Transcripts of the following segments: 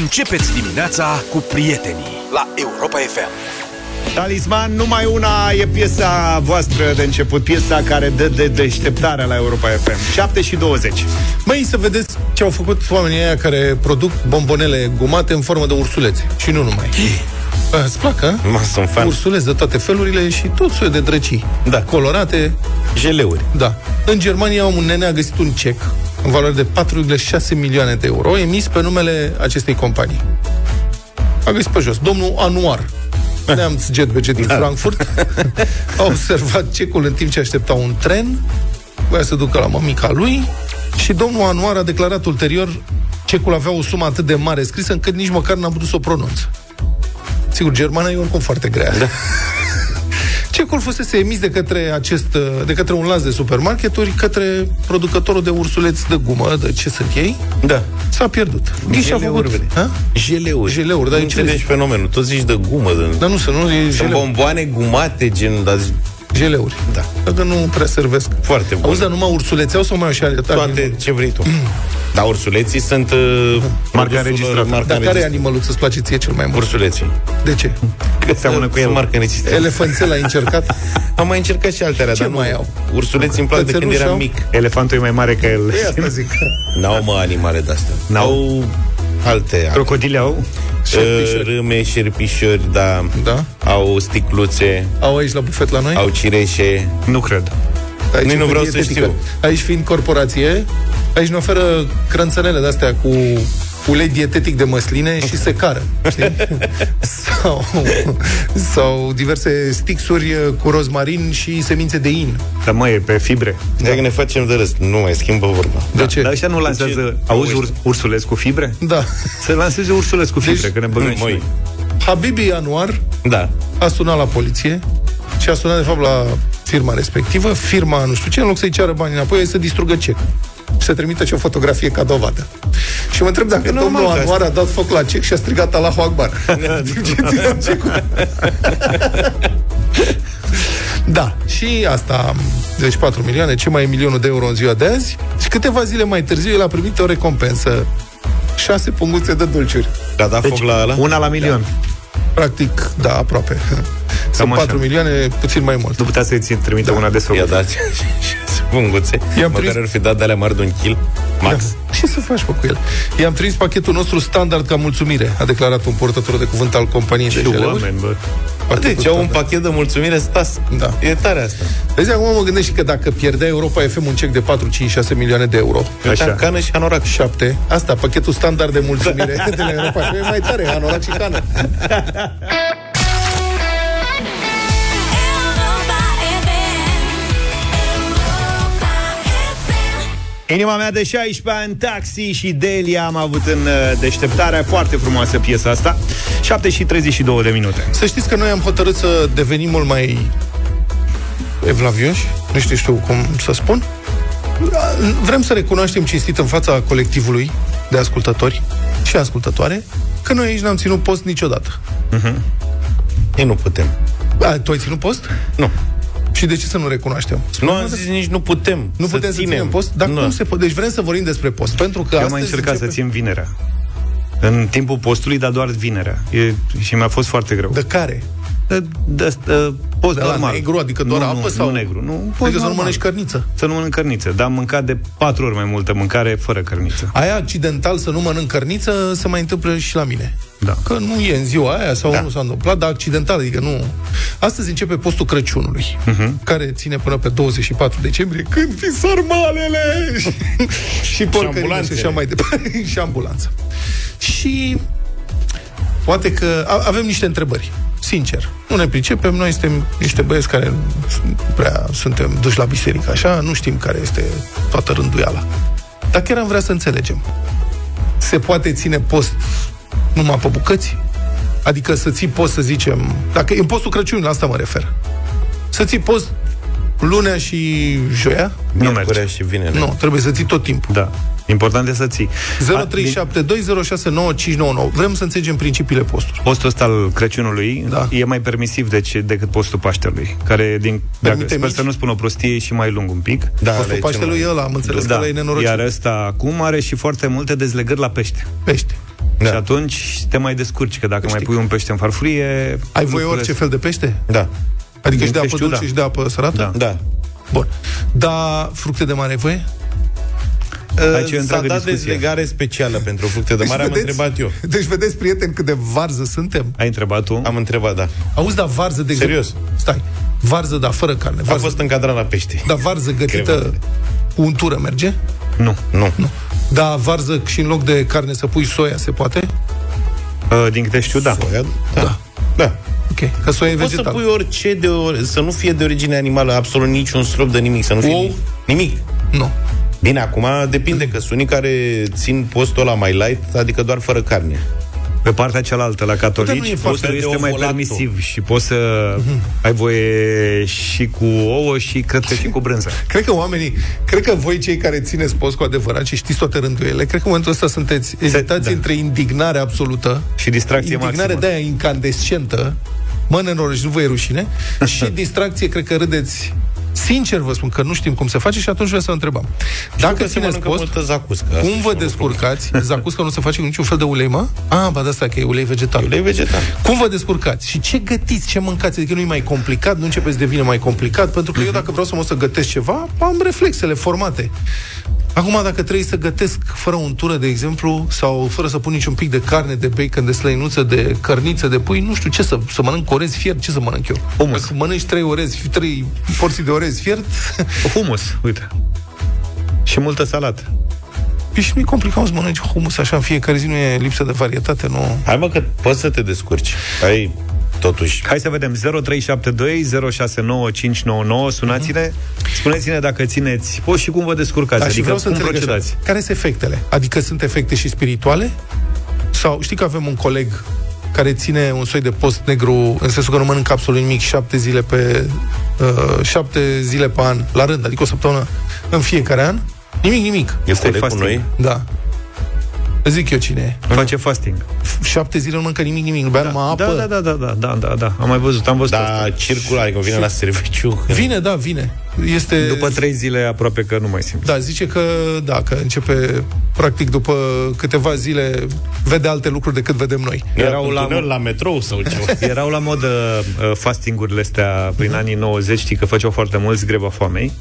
Începeți dimineața cu prietenii la Europa FM. Talisman, numai una e piesa voastră de început, piesa care dă de deșteptare la Europa FM. 7 și 20. Măi, să vedeți ce au făcut oamenii aia care produc bombonele gumate în formă de ursulețe. Și nu numai. A, Îți placă? Mă, sunt fan. Ursuleți de toate felurile și tot soiul de drăcii. Da. Colorate. Geleuri. Da. În Germania, un nene a găsit un cec în valoare de 4,6 milioane de euro emis pe numele acestei companii. A găsit pe jos. Domnul Anuar, neamț jet BG din da. Frankfurt, a observat cecul în timp ce aștepta un tren, voia să ducă la mămica lui și domnul Anuar a declarat ulterior cecul avea o sumă atât de mare scrisă încât nici măcar n-am putut să o pronunț. Sigur, germana e oricum foarte grea. Da. Cecul fusese emis de către, acest, de către un lanț de supermarketuri către producătorul de ursuleți de gumă, de ce sunt ei, Da. s-a pierdut. Ei și-a Geleuri, făcut... vede. Ha? Jeleuri. Jeleuri, dar nu în ce înțelegi fenomenul. Tu zici de gumă. De... Dar nu, să nu e Sunt jeleu. bomboane gumate, gen... Dar... zici- Jeleuri. Da. Dacă nu prea servesc. Foarte bun. Auzi, dar numai ursulețeau sau mai așa? Toate ce vrei tu. Dar ursuleții sunt... Uh, Marca produsul- înregistrată. Marca Dar care înregistrată. animăluț îți place ție cel mai mult? Ursuleții. De ce? Că Seamănă cu el. Marca înregistrată. Elefanțel ai încercat? Am mai încercat și altele, Ce dar nu. mai au? Ursuleții îmi plac de când Cățeluși eram au? mic. Elefantul e mai mare ca el. Păi asta zic. N-au mă animale de-astea. N-au. Au alte Crocodile au? uh, râme, șerpișori, da. Da? Au sticluțe, Au aici la bufet la noi? au cireșe. Nu cred. Aici Nici nu e vreau să dietetică. știu. Aici fiind corporație, aici ne oferă crânțănele de-astea cu ulei dietetic de măsline și secară. Știi? sau, sau diverse stixuri cu rozmarin și semințe de in. Dar mă, e pe fibre. Dacă ne facem de râs, nu mai schimbă vorba. De ce? Dar ăștia nu lansează... ce? Auzi urs, ursuleț cu fibre? Da. Să lanseze ursuleț cu fibre, Deci- că ne băgăm și Măi. noi. Habibi Anuar Da. a sunat la poliție și a sunat, de fapt, la firma respectivă. Firma, nu știu ce, în loc să-i ceară banii înapoi, e să distrugă cecul. Și să trimită și o fotografie ca dovadă. Și mă întreb dacă E normal domnul că Anuar a dat foc la cec și a strigat Allahu Akbar. În timp ce ținea cecul. Da, și asta, deci 4 milioane, ce mai e milionul de euro în ziua de azi. Și câteva zile mai târziu el a primit o recompensă. 6 punguțe de dulciuri. A dat foc la ăla? Una la milion. Practic, da, aproape. Sunt așa. 4 milioane, puțin mai mult. Nu putea să-i țin, trimite una de I-a sfăcut. dat și punguțe. I-am Măcar prins- ar fi dat de alea mari de un kil. Max. Da. Ce să faci pe cu el? I-am trimis pachetul nostru standard ca mulțumire, a declarat un portător de cuvânt al companiei de Și jeleuri. oameni, bă. Pachetul Deci au un standard. pachet de mulțumire stas. Da. E tare asta. Vezi, acum mă gândesc și că dacă pierdea Europa FM un cec de 4, 5, 6 milioane de euro, Așa. Așa. Cană și anorac. 7, asta, pachetul standard de mulțumire de la Europa FM e mai tare, anorac și cană. Inima mea de 16 ani, Taxi și Delia am avut în uh, deșteptarea Foarte frumoasă piesa asta 7 și 32 de minute Să știți că noi am hotărât să devenim mult mai evlavioși, nu știu, știu cum să spun. Vrem să recunoaștem cinstit în fața colectivului de ascultători și ascultătoare că noi aici n-am ținut post niciodată. Ei nu putem. A, tu ai ținut post? Nu. Și de ce să nu recunoaștem? Nu am zis nici nu putem. Nu putem să ținem post? Dar Nu. cum se poate? Deci vrem să vorbim despre post. Pentru că Eu am astăzi mai încercat începe... să țin vinerea În timpul postului, dar doar vinerea e, Și mi-a fost foarte greu De care? De, de, de, post De la normal negru, adică doar nu, apă nu, sau- Nu negru, nu, post Adică să nu normal. mănânci cărniță. Să nu mănânc cărniță, dar am mâncat de patru ori mai multă mâncare fără cărniță Aia accidental să nu mănânc cărniță se mai întâmplă și la mine. Da. Că nu e în ziua aia sau Da. nu s-a întâmplat, dar accidental, adică nu. Astăzi începe postul Crăciunului, Mhm. uh-huh. care ține până pe 24 decembrie, când fi sarmalele și porcările și șambulanțele. așa mai departe, și ambulanță. Și poate că a- avem niște întrebări. Sincer, nu ne pricepem, noi suntem niște băieți care nu prea suntem duși la biserică, așa, nu știm care este toată rânduiala. Dar chiar am vrea să înțelegem. Se poate ține post numai pe bucăți? Adică să ții post, să zicem... Dacă în postul Crăciunului, la asta mă refer. Să ții post lunea și joia? Nu Miercurea merge și vineri. Nu, trebuie să ții tot timpul. Da, important e să ții A, din- 0372069599. Vrem să înțelegem principiile postului. Postul ăsta al Crăciunului Da. e mai permisiv deci, decât postul Paștelui, care, din, dacă, Permite sper mici? să nu spun o prostie, e și mai lung un pic. Da, Postul ăla e cel Paștelui mai- e ăla, am înțeles că ăla e nenorocit. iar ăsta acum are și foarte multe dezlegări la pește. Pește. Da. Și atunci te mai descurci, că dacă Știi. mai pui un pește în farfurie... Ai voie orice fel de pește? Da. Adică și de apă dulce da. și de apă sărată? Da. da. Bun. Dar fructe de mare ai voie? Aici S-a dat dezlegare specială pentru fructe de deci mare, deci am întrebat eu. Deci vedeți, prieteni, cât de varză suntem? Ai întrebat tu? Am întrebat, da. Auzi, da, varză de... Serios? Stai. Varză, da, fără carne. Varză. A fost încadrat la pește. Da, varză gătită cu untură merge? Nu. Nu. nu. Da, varză și în loc de carne să pui soia, se poate? Uh, din câte știu, da. Soia? Da. da. da. Ok, că soia e Poți vegetal. să pui orice, de or- să nu fie de origine animală, absolut niciun strop de nimic, să nu fie Ou? nimic. Nu. Bine, acum depinde, că sunt unii care țin postul ăla mai light, adică doar fără carne. Pe partea cealaltă, la catolici, postul este mai permisiv și poți să mm-hmm. ai voie și cu ouă și cred că și cu brânză. Cred că oamenii, cred că voi cei care țineți post cu adevărat și știți toate rânduielile, cred că în momentul ăsta sunteți ezitați da. între indignare absolută și distracție indignare maximă. de aia incandescentă, mă nenorăci, nu vă e rușine, și distracție, cred că râdeți Sincer vă spun că nu știm cum se face și atunci vreau să întrebăm. Dacă țineți post, zacuscă, cum vă descurcați? Zacuscă nu se face cu niciun fel de ulei, mă? Ah, ba de asta că e ulei vegetal. Ulei vegetal. Cum vă descurcați? Și ce gătiți, ce mâncați? Adică nu e mai complicat, nu începeți să devine mai complicat, pentru că eu dacă vreau să mă să gătesc ceva, am reflexele formate. Acum, dacă trebuie să gătesc fără untură, de exemplu, sau fără să pun niciun pic de carne, de bacon, de slăinuță, de cărniță, de pui, nu știu ce să, să mănânc orez fiert, ce să mănânc eu? Humus. Dacă mănânci trei orez, trei porții de orez fiert... Humus, uite. Și multă salată. Păi și nu-i complicat să mănânci humus așa în fiecare zi, nu e lipsă de varietate, nu... Hai mă că poți să te descurci. Ai totuși. Hai să vedem 0372 069599 Sunați-ne, uh-huh. spuneți-ne dacă țineți Poți și cum vă descurcați, da, adică cum procedați așa. Care sunt efectele? Adică sunt efecte și spirituale? Sau știi că avem un coleg care ține un soi de post negru în sensul că nu mănâncă absolut nimic șapte zile pe uh, șapte zile pe an la rând, adică o săptămână în fiecare an. Nimic, nimic. Este cu noi? Da. Zic eu cine e. Face fasting. Șapte zile nu mănâncă nimic, nimic, nu bea da, numai apă. Da, da, da, da, da, da, da, am mai văzut, am văzut Da, asta. circulă, adică vine și... la serviciu. Vine, da, vine. Este... După trei zile aproape că nu mai simți. Da, zice că, da, că începe, practic, după câteva zile, vede alte lucruri decât vedem noi. Erau la, la metrou sau ce? Erau la modă uh, fastingurile astea prin mm-hmm. anii 90, știi că făceau foarte mulți greva foamei.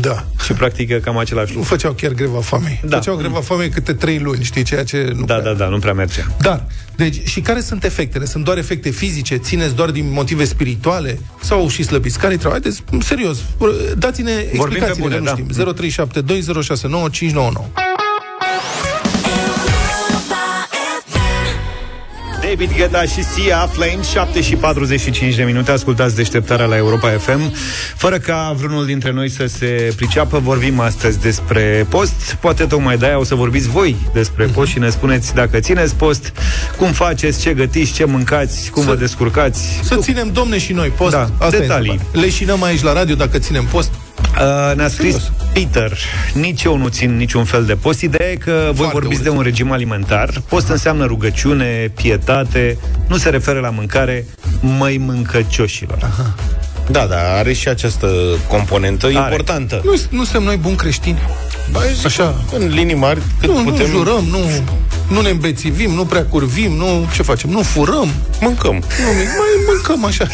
Da. Și practic cam același lucru. Nu făceau chiar greva foamei. Da. Făceau greva foamei câte trei luni, știi, ceea ce nu Da, prea... da, da, nu prea merge. Dar, deci, și care sunt efectele? Sunt doar efecte fizice? Țineți doar din motive spirituale? Sau și slăbiți? Care-i treaba? Haideți, serios, dați-ne explicațiile, nu știm. 0372069599. David Guetta și Sia Flame 7 și 45 de minute. Ascultați deșteptarea la Europa FM Fără ca vreunul dintre noi să se priceapă Vorbim astăzi despre post. Poate tocmai de-aia o să vorbiți voi despre post Și ne spuneți dacă țineți post Cum faceți, ce gătiți, ce mâncați Cum să, vă descurcați. Să ținem, domne, și noi post. Da, Asta Detalii. Leșinăm aici la radio dacă ținem post Uh, ne-a scris Serios? Peter Nici eu nu țin niciun fel de post Ideea e că Foarte voi vorbiți urât. de un regim alimentar Post înseamnă rugăciune, pietate Nu se referă la mâncare Măi mâncăcioșilor Aha. Da, da, are și această componentă are. importantă Nu, nu suntem noi buni creștini Așa. În linii mari, cât nu, putem... Nu jurăm, nu, nu ne îmbețivim, nu prea curvim, nu... Ce facem? Nu furăm. Mâncăm. Nu, mai mâncăm așa.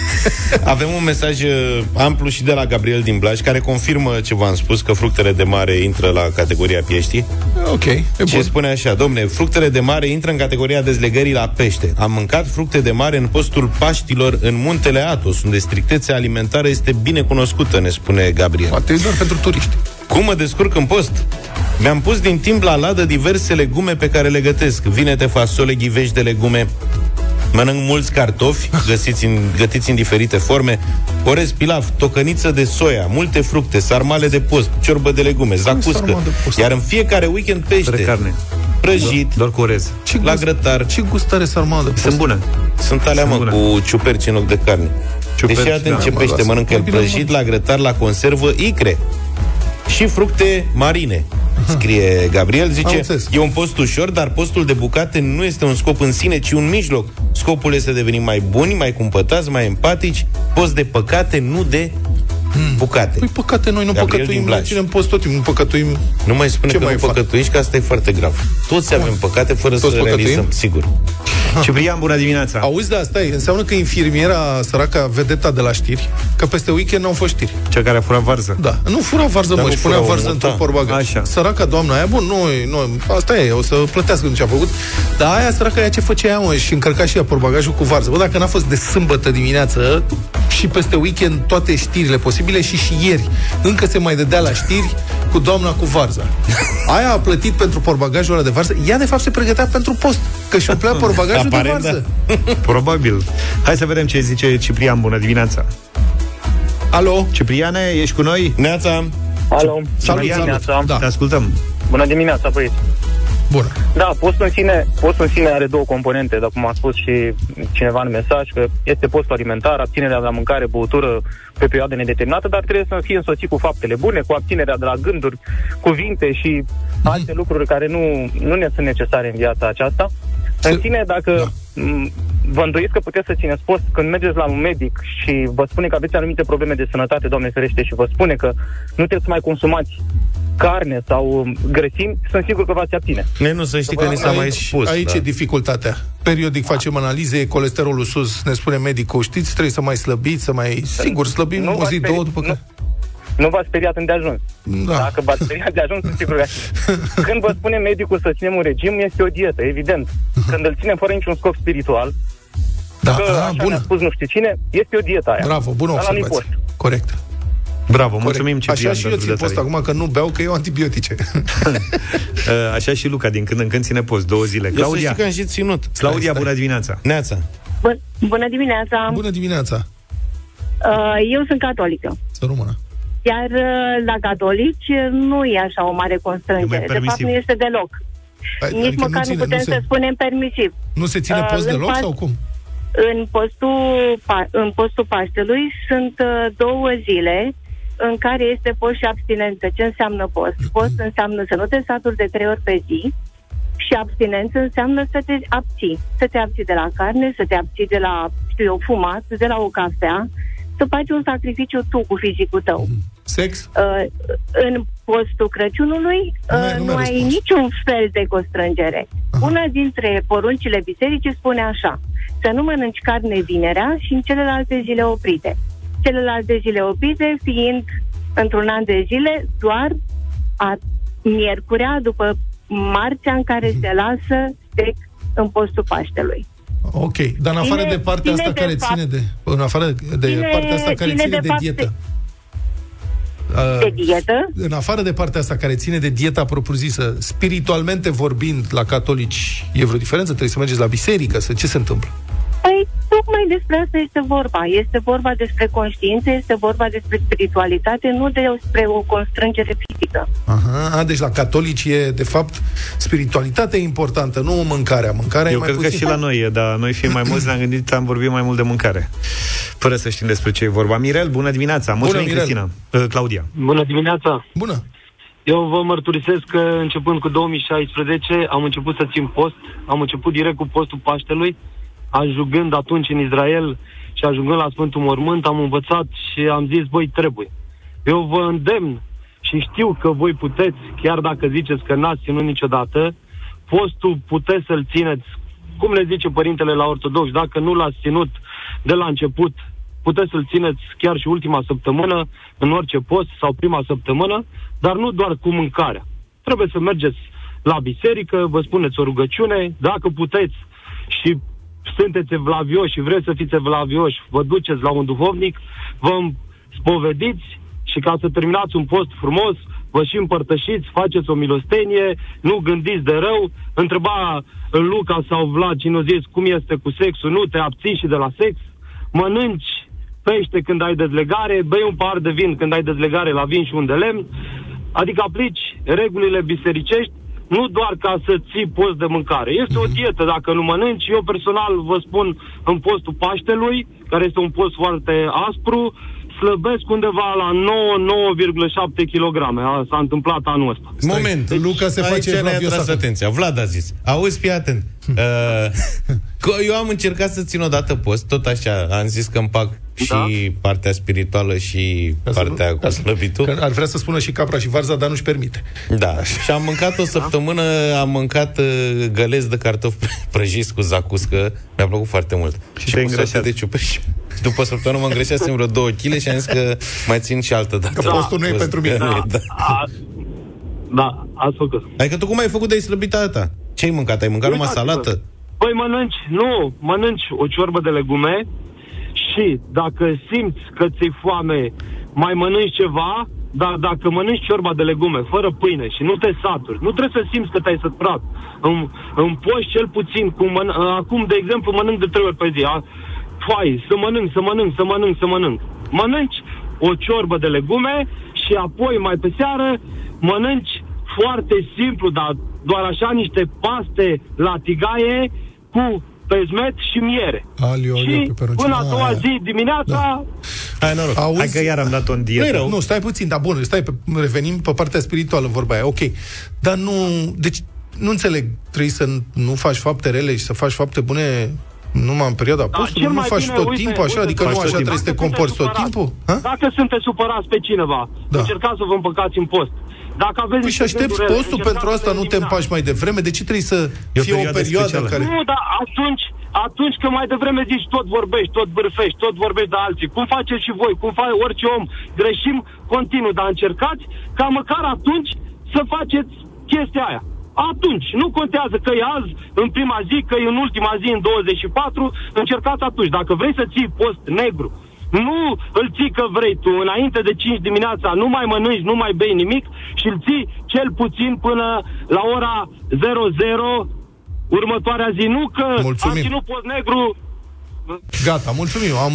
Avem un mesaj uh, amplu și de la Gabriel din Blaj, care confirmă ce v-am spus, că fructele de mare intră la categoria pieștii. Ok, e Ce bun. spune așa, domne, fructele de mare intră în categoria dezlegării la pește. Am mâncat fructe de mare în postul Paștilor în muntele Atos, unde strictețea alimentară este bine cunoscută, ne spune Gabriel. Poate e doar pentru turiști. Cum mă descurc în post? Mi-am pus din timp la ladă diverse legume pe care le gătesc. Vinete, fasole, ghivești de legume, Mănânc mulți cartofi, găsiți în, gătiți în diferite forme, orez pilaf, tocăniță de soia, multe fructe, sarmale de post, ciorbă de legume, zacuscă. De Iar în fiecare weekend pește. De carne. Prăjit. Doar, doar cu orez. Ce la gust, grătar. Ce gust are sarmale de post? Sunt bune. Sunt alea, Sunt mă, bune. cu ciuperci în loc de carne. Ciuperci, Deși atent da, ce pește mănâncă el prăjit, la grătar, la conservă, icre și fructe marine. Scrie Gabriel, zice, e un post ușor, dar postul de bucate nu este un scop în sine, ci un mijloc. Scopul este să devenim mai buni, mai cumpătați, mai empatici, post de păcate, nu de Bucate. Păi păcate, noi nu Gabriel din păcătuim, Blaj. noi ținem post tot timpul, nu păcătuim. Nu mai spune Ce că mai nu fac? păcătuiești, că asta e foarte grav. Toți avem păcate fără Toți să păcătuim? realizăm, sigur. Ciprian, bună dimineața! Auzi, da, stai, înseamnă că infirmiera săraca vedeta de la știri, că peste weekend n-au fost știri. Cel care a furat varză. Da, nu fura varză, Dar mă, nu și punea fura varză omul, într-un da. porbagaj. Așa. Săraca doamna aia, bun, nu, nu, asta e, o să plătească din ce a făcut. Dar aia săraca aia ce făcea ea, mă, și încărca și ea porbagajul cu varză. Bă, dacă n-a fost de sâmbătă dimineață și peste weekend toate știrile posibile și și ieri încă se mai dădea la știri cu doamna cu varza. Aia a plătit pentru porbagajul ăla de varză. Ea, de fapt, se pregătea pentru post, că și umplea porbagajul de Aparent, varză. Probabil. Hai să vedem ce zice Ciprian, bună dimineața! Alo? Cipriane, ești cu noi? Neața, Alo, Salut, bună salut. dimineața. Da. Te ascultăm. Bună dimineața, băieți. Bună. Da, postul în sine, postul în sine are două componente, dacă cum a spus și cineva în mesaj, că este postul alimentar, abținerea de la mâncare, băutură pe perioadă nedeterminată, dar trebuie să fie însoțit cu faptele bune, cu abținerea de la gânduri, cuvinte și alte lucruri care nu, nu ne sunt necesare în viața aceasta. În sine, dacă m, vă îndoiți că puteți să țineți post când mergeți la un medic și vă spune că aveți anumite probleme de sănătate, Doamne ferește, și vă spune că nu trebuie să mai consumați carne sau grăsimi, sunt sigur că v-ați abține. ne nu să știi că ni s-a mai spus. aici da. e dificultatea. Periodic facem analize, e colesterolul sus, ne spune medicul, știți, trebuie să mai slăbiți, să mai... Sigur, slăbim Nu o v-ați zi, speri- două după că... Nu v-ați speriat îndeajuns. Da. Dacă v-ați speriat de ajuns, sunt sigur că... Când vă spune medicul să ținem un regim, este o dietă, evident. Când îl ținem fără niciun scop spiritual, Da, că a, așa ne-a bună. spus nu știu cine, este o dietă aia. Bravo, bună Dar la nu-i observație. post. Corect. Bravo, mulțumim Corect. Ciprian Așa și eu pentru țin post detalii. acum, că nu beau, că eu antibiotice. Uh, Așa și Luca, din când în când ține post, două zile. Eu să Claudia, știi că am și ținut. Claudia, bună dimineața! Neața. Bun- Bună dimineața! Bună dimineața, Uh, Eu sunt catolică. să rămână. Iar uh, la catolici uh, nu e așa o mare E constrângere. mai De fapt, permisiv. nu este deloc. Hai, Nici adică măcar nu, ține, putem nu să se, spunem permisiv. nu se ține Uh, post în deloc pas- sau cum? În postul, pa- în postul Paștelui sunt uh, două zile în care este post și abstinență. Ce înseamnă post? Post înseamnă să nu te saturi de trei ori pe zi și abstinență înseamnă să te abții. Să te abții de la carne, să te abții de la, știu eu, fumat, de la o cafea, să faci un sacrificiu tu cu fizicul tău. Sex? Uh, în postul Crăciunului Nu mi-a- uh, nu nu, mi-a ai răspuns. niciun fel de constrângere. Aha. Una dintre poruncile bisericii spune așa, să nu mănânci carne vinerea și în celelalte zile oprite. Celelalte zile oprite fiind într-un an de zile doar a miercurea după marțea în care Mhm. se lasă stec în postul Paștelui. Ok, dar în afară Ține- de partea ține asta de care fapt- ține de... În afară de Ține- partea asta care ține ține de de fapt dietă. De Uh, dietă, în afară de partea asta care ține de dieta propriu-zisă, spiritualmente vorbind, la catolici, e vreo diferență? Trebuie să mergeți la biserică? Să, ce se întâmplă? Păi, tocmai despre asta este vorba. Este vorba despre conștiință, este vorba despre spiritualitate, nu despre o constrângere fizică. Aha, a, deci la catolici e, de fapt, spiritualitatea e importantă, nu mâncarea. Mâncarea Eu e mai cred că puțin. și la noi e, dar noi fiind mai mulți ne-am gândit, am vorbit mai mult de mâncare. Fără să știm despre ce e vorba. Mirel, bună dimineața! Mulțumim, Mirel. Cristina. Uh, Claudia. Bună dimineața! Bună! Eu vă mărturisesc că începând cu 2016 am început să țin post. Am început direct cu postul Paștelui, ajungând atunci în Israel și ajungând la Sfântul Mormânt, am învățat și am zis, băi, trebuie. Eu vă îndemn și știu că voi puteți, chiar dacă ziceți că n-ați ținut niciodată, postul puteți să-l țineți, cum le zice părintele la ortodox, dacă nu l-ați ținut de la început, puteți să-l țineți chiar și ultima săptămână, în orice post sau prima săptămână, dar nu doar cu mâncarea. Trebuie să mergeți la biserică, vă spuneți o rugăciune, dacă puteți și sunteți evlavioși și vreți să fiți evlavioși, vă duceți la un duhovnic, vă spovediți și ca să terminați un post frumos, vă și împărtășiți, faceți o milostenie, nu gândiți de rău. Întreba Luca sau Vlad cine a zis cum este cu sexul, nu te abții și de la sex, mănânci pește când ai dezlegare, bei un pahar de vin când ai dezlegare la vin și un de lemn, adică aplici regulile bisericești nu doar ca să ții post de mâncare. Este o dietă dacă nu mănânci. Eu personal vă spun în postul Paștelui, care este un post foarte aspru, slăbesc undeva la 9-9,7 kg. A- S-a întâmplat anul ăsta. Moment. Deci, Luca se face Aici ne-a evlavios tras acum. atenția. Vlad a zis. Auzi, fii atent. Uh, că eu am încercat să țin odată post, tot așa, am zis că îmi fac da. și partea spirituală și Ca să partea nu- cu ca să- slăbitul. Că ar vrea să spună și capra și varza, dar nu-și permite. Da, și am mâncat o săptămână, am mâncat uh, găleți de cartofi prăjiți cu zacuscă, mi-a plăcut foarte mult. Și, te-ai cu soate îngreșat. de ciuperci. După o săptămână mă îngreșasem vreo două kg și am zis că mai țin și altă dată. Că postul nu e pentru mine. Da. da. A, da, ați făcut. Adică tu cum ai făcut de ai slăbit ta? Ce ai mâncat? Ai mâncat numai Uitați-vă. salată? Păi mănânci, nu, mănânci o ciorbă de legume și dacă simți că ți-e foame, mai mănânci ceva, dar dacă mănânci ciorba de legume fără pâine și nu te saturi, nu trebuie să simți că te-ai săturat. În, în poști cel puțin, cum măn- acum, de exemplu, mănânc de trei ori pe zi. A, foai, să mănânc, să mănânc, să mănânc, să mănânc. Mănânci o ciorbă de legume și apoi, mai pe seară, mănânci foarte simplu, dar doar așa niște paste la tigaie cu pezmet și miere. Alio, alio, și peperoncino. până a doua Aia. zi dimineața, da. Hai noroc. Auzi? Hai că iar am dat-o în dietă. Nu rău. Nu, stai puțin, dar bun, stai, pe, revenim pe partea spirituală, vorba aia, ok. Dar nu, deci, nu înțeleg, trebuie să nu faci fapte rele și să faci fapte bune numai în perioada postului, cel nu mai faci bine, tot uite, timpul așa, uite, adică faci nu tot așa timpul. trebuie să te Dacă comporți tot sunteți timpul? supărați, Ha? Dacă sunteți supărați pe cineva, Da. da. încercați să vă împăcați în post. Dacă aveți Păi și niște aștepți gânduri rele, postul încercați pentru să asta, le nu te eliminați. împaci mai devreme? De ce trebuie să E o fie o perioadă perioadă în specială. care... Nu, dar atunci, atunci că mai devreme zici tot vorbești, tot bârfești, tot vorbești de alții. Cum faceți și voi, cum face orice om. Greșim continuu, dar încercați ca măcar atunci să faceți chestia aia. Atunci, nu contează că e azi, în prima zi, că e în ultima zi, în 24, încercați atunci. Dacă vrei să ții post negru, nu îl ții că vrei tu, înainte de 5 dimineața, nu mai mănânci, nu mai bei nimic și îl ții cel puțin până la ora 00 următoarea zi. Nu că Mulțumim. am ținut post negru, Gata, mulțumim, am...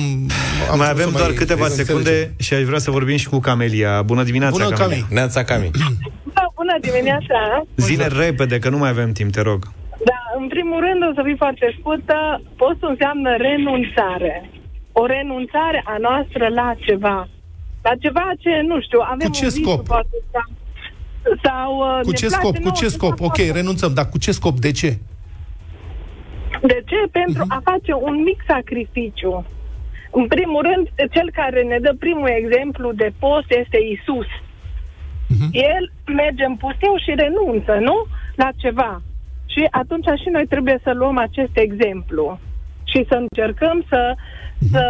am Mai spus avem să doar câteva înțelegem. secunde și aș vrea să vorbim și cu Camelia. Bună dimineața, Bună, Camelia. Cami. Neața Cami. Da, bună dimineața! Zine repede, că nu mai avem timp, te rog. Da, în primul rând o să fiu foarte scurtă. Postul înseamnă renunțare. O renunțare a noastră la ceva. La ceva ce, nu știu, avem Cu ce un viciu scop? poate, sau, sau uh, Cu ne ce place scop? Cu nouă ce ceva scop? Ok, foarte- renunțăm, dar cu ce scop? De ce? De ce? Pentru Mhm. a face un mic sacrificiu. În primul rând, cel care ne dă primul exemplu de post este Isus. Mhm. El merge în pustiu și renunță, nu? La ceva. Și atunci și noi trebuie să luăm acest exemplu și să încercăm să, Mhm. Să,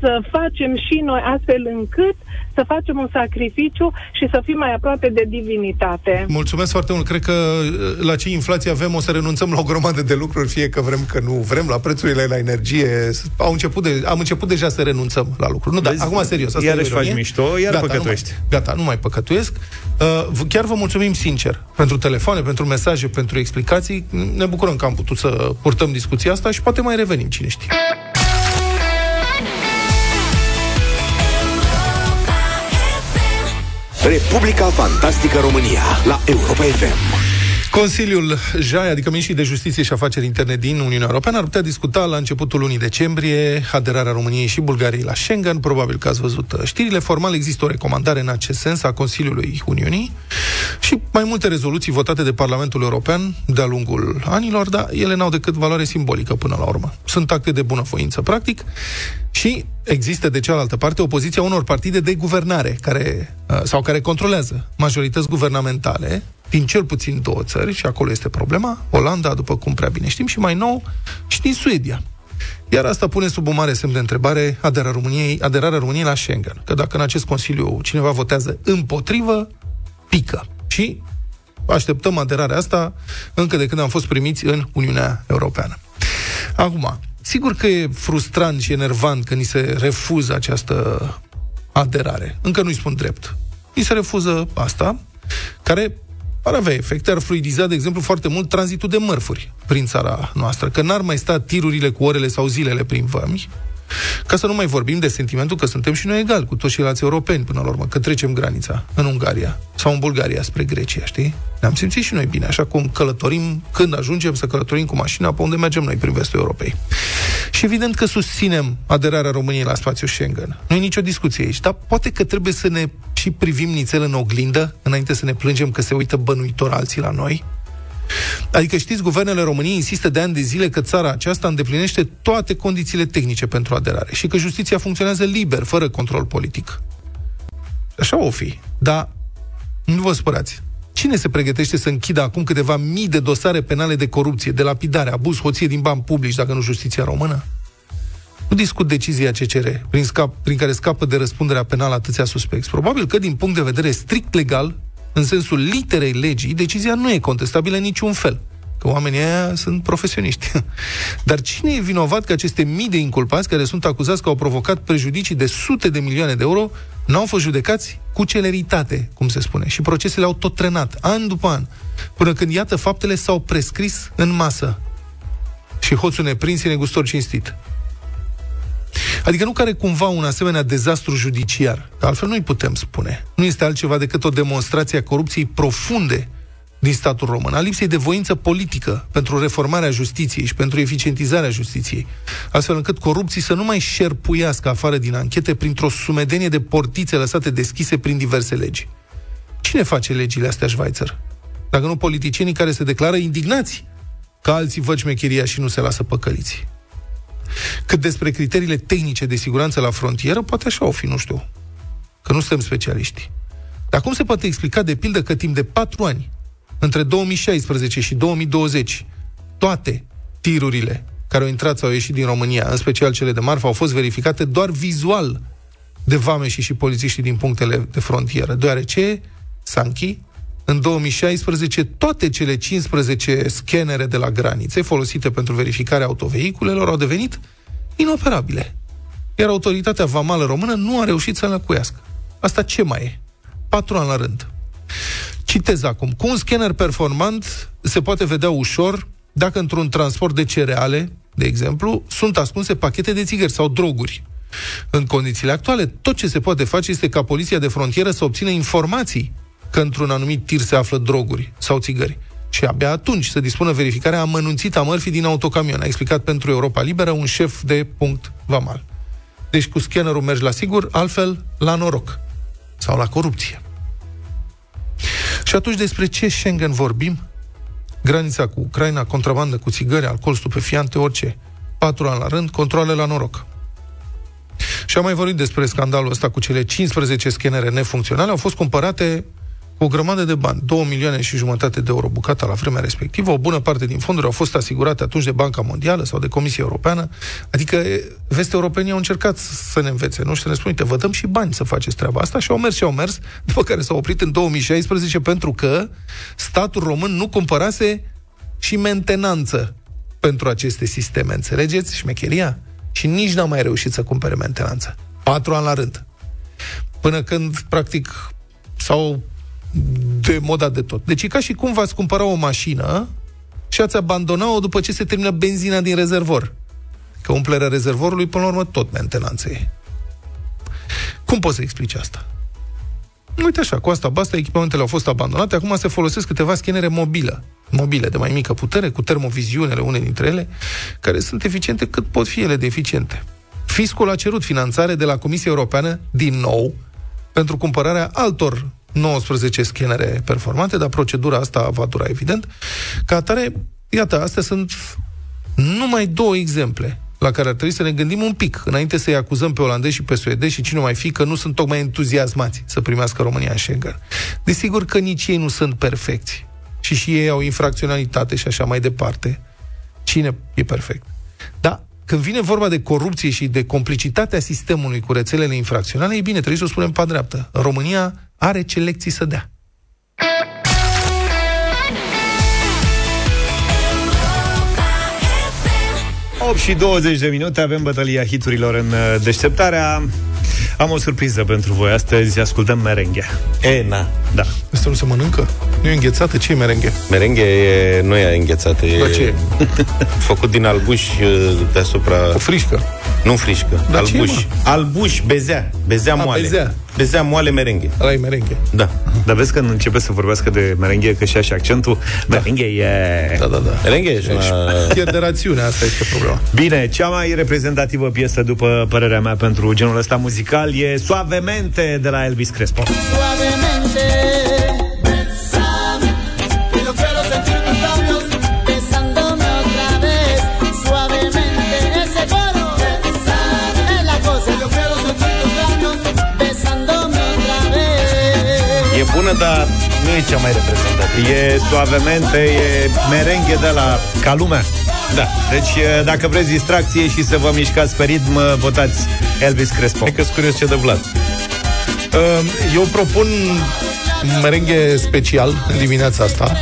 să facem și noi astfel încât să facem un sacrificiu și să fim mai aproape de divinitate. Mulțumesc foarte mult. Cred că uh, la ce inflație avem o să renunțăm la o grămadă de lucruri, fie că vrem că nu vrem, la prețurile la energie. Au început de, am început deja să renunțăm la lucruri. Nu, da, Vezi, acum serios. Asta iarăși e o ironie. faci mișto, iar păcătuiești. Nu mai, gata, nu mai păcătuiesc. Uh, v- chiar vă mulțumim sincer pentru telefoane, pentru mesaje, pentru explicații. Ne bucurăm că am putut să purtăm discuția asta și poate mai revenim, cine știe. Republica Fantastică România la Europa FM. Consiliul JAI, adică Ministrii de Justiție și Afaceri Interne din Uniunea Europeană, ar putea discuta la începutul lunii decembrie aderarea României și Bulgariei la Schengen. Probabil că ați văzut uh, știrile. Formal există o recomandare în acest sens a Consiliului Uniunii și mai multe rezoluții votate de Parlamentul European de-a lungul anilor, dar ele n-au decât valoare simbolică până la urmă. Sunt acte de bunăvoință, practic, și există de cealaltă parte opoziția unor partide de guvernare care, uh, sau care controlează majorități guvernamentale din cel puțin două țări, și acolo este problema, Olanda, după cum prea bine știm, și mai nou, și din Suedia. Iar asta pune sub un mare semn de întrebare aderarea României, aderarea României la Schengen. Că dacă în acest Consiliu cineva votează împotrivă, pică. Și așteptăm aderarea asta încă de când am fost primiți în Uniunea Europeană. Acum, sigur că e frustrant și enervant că ni se refuză această aderare. Încă nu-i spun drept. Ni se refuză asta, care ar avea efecte, ar fluidiza, de exemplu, foarte mult tranzitul de mărfuri prin țara noastră, că n-ar mai sta tirurile cu orele sau zilele prin vămi, ca să nu mai vorbim de sentimentul că suntem și noi egali cu toți ceilalți europeni, până la urmă, că trecem granița în Ungaria sau în Bulgaria spre Grecia, știi? Ne-am simțit și noi bine, așa cum călătorim, când ajungem să călătorim cu mașina pe unde mergem noi prin vestul Europei. Și evident că susținem aderarea României la spațiul Schengen. Nu e nicio discuție aici, dar poate că trebuie să ne și privim nițel în oglindă înainte să ne plângem că se uită bănuitor alții la noi. Adică știți, guvernele României insistă de ani de zile că țara aceasta îndeplinește toate condițiile tehnice pentru aderare și că justiția funcționează liber, fără control politic. Așa o fi. Dar nu vă spărați. Cine se pregătește să închidă acum câteva mii de dosare penale de corupție, de lapidare, abuz, hoție din bani publici, dacă nu justiția română? Nu discut decizia CCR, prin, scap, prin care scapă de răspunderea penală atâția suspecți. Probabil că, din punct de vedere strict legal, în sensul literei legii, decizia nu e contestabilă în niciun fel. Că oamenii aia sunt profesioniști. Dar cine e vinovat că aceste mii de inculpați care sunt acuzați că au provocat prejudicii de sute de milioane de euro n-au fost judecați cu celeritate, cum se spune. Și procesele au tot trenat, an după an, până când, iată, faptele s-au prescris în masă. Și hoțul neprins e negustor cinstit. Adică nu care cumva un asemenea dezastru judiciar, că altfel nu-i putem spune. Nu este altceva decât o demonstrație a corupției profunde din statul român, a lipsei de voință politică pentru reformarea justiției și pentru eficientizarea justiției, astfel încât corupții să nu mai șerpuiască afară din anchete printr-o sumedenie de portițe lăsate deschise prin diverse legi. Cine face legile astea, Schweizer? Dacă nu politicienii care se declară indignați că alții văd șmecheria și nu se lasă păcăliți. Cât despre criteriile tehnice de siguranță la frontieră, poate așa o fi, nu știu. Că nu suntem specialiști. Dar cum se poate explica, de pildă, că timp de patru ani, între 2016 și 2020, toate tirurile care au intrat sau au ieșit din România, în special cele de marfă, au fost verificate doar vizual de vame și și polițiștii din punctele de frontieră, deoarece Sanchi, în 2016, toate cele 15 scanere de la granițe folosite pentru verificarea autovehiculelor au devenit inoperabile. Iar autoritatea vamală română nu a reușit să înlăcuiască. Asta ce mai e? Patru ani la rând. Citez acum. Cu un scanner performant se poate vedea ușor dacă într-un transport de cereale, de exemplu, sunt ascunse pachete de țigări sau droguri. În condițiile actuale, tot ce se poate face este ca poliția de frontieră să obțină informații că într-un anumit tir se află droguri sau țigări. Și abia atunci să dispună verificarea amănunțită a mărfii din autocamion, a explicat pentru Europa Liberă un șef de punct vamal. Deci cu scannerul mergi la sigur, altfel la noroc sau la corupție. Și atunci despre ce Schengen vorbim? Granița cu Ucraina, contrabandă cu țigări, alcool, stupefiante, orice. Patru ani la rând, controle la noroc. Și am mai vorbit despre scandalul ăsta cu cele 15 scanere nefuncționale. Au fost cumpărate o grămadă de bani, 2 milioane și jumătate de euro bucata la vremea respectivă, o bună parte din fonduri au fost asigurate atunci de Banca Mondială sau de Comisia Europeană, adică veste europenii au încercat să ne învețe, nu? Și să ne spune, vă dăm și bani să faceți treaba asta și au mers și au mers, după care s-au oprit în 2016 pentru că statul român nu cumpărase și mentenanță pentru aceste sisteme, înțelegeți? Șmecheria? Și nici n-a mai reușit să cumpere mentenanță. Patru ani la rând. Până când, practic, s-au de moda de tot. Deci e ca și cum v-ați cumpăra o mașină și ați abandona-o după ce se termină benzina din rezervor. Că umplerea rezervorului, până la urmă, tot mentenanță e. Cum poți să explici asta? Uite așa, cu asta basta, echipamentele au fost abandonate, acum se folosesc câteva scanere mobile, mobile de mai mică putere, cu termoviziunele, une dintre ele, care sunt eficiente cât pot fi ele de eficiente. Fiscul a cerut finanțare de la Comisia Europeană, din nou, pentru cumpărarea altor 19 scanere performante, dar procedura asta va dura, evident. Ca atare, iată, astea sunt numai două exemple la care ar trebui să ne gândim un pic, înainte să-i acuzăm pe olandezi și pe suedezi și cine mai fi că nu sunt tocmai entuziasmați să primească România în Schengen. Desigur că nici ei nu sunt perfecți. Și și ei au infracționalitate și așa mai departe. Cine e perfect? Da, când vine vorba de corupție și de complicitatea sistemului cu rețelele infracționale, e bine, trebuie să o spunem pe dreaptă. România are ce lecții să dea. și 20 de minute avem bătălia hiturilor în uh, deșteptarea. Am o surpriză pentru voi astăzi, ascultăm merenghe. E, na. Da. Asta nu se mănâncă? Nu e înghețată? Ce e merenghe? Merenghe e, nu e înghețată. E Dar ce e? făcut din albuș uh, deasupra... O frișcă. Nu frișcă, Dar ce e, albuș. mă? albuș, bezea. Bezea A, moale. bezea. Bezea moale merenghe. Ăla e merenghe. Da. Dar vezi că începe să vorbească de merenghe, că și așa accentul. Merenghe e... Da, da, da. Merenghe e una... Pierde rațiunea, asta este problema. Bine, cea mai reprezentativă piesă, după părerea mea, pentru genul ăsta muzical e Suavemente de la Elvis Crespo. Suavemente, bună, dar nu e cea mai reprezentativă. E suavemente, e merenghe de la ca lumea. Da. Deci, e, dacă vreți distracție și să vă mișcați pe ritm, votați Elvis Crespo. Hai că curios ce de Vlad. Uh, Eu propun un merenghe special în dimineața asta.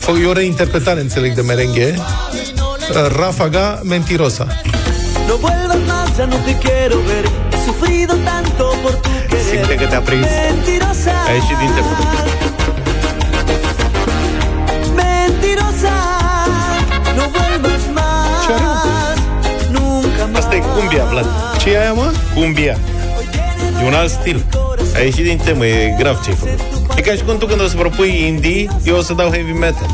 Fă- E o reinterpretare, înțeleg, de merenghe. Uh, Rafaga Mentirosa. No vuelvas más, ya no te quiero ver. He sufrido tanto por tu querer. Simte că te-a prins. Mentirosa. A ieșit din tempo. Mentirosa. No vuelvas Ce are, más. Nunca más. Asta e cumbia, Vlad. Ce e aia, mă? Cumbia. E un alt stil. A ieșit din temă, e grav ce ai făcut. E ca și cum tu când o să propui indie, eu o să dau heavy metal.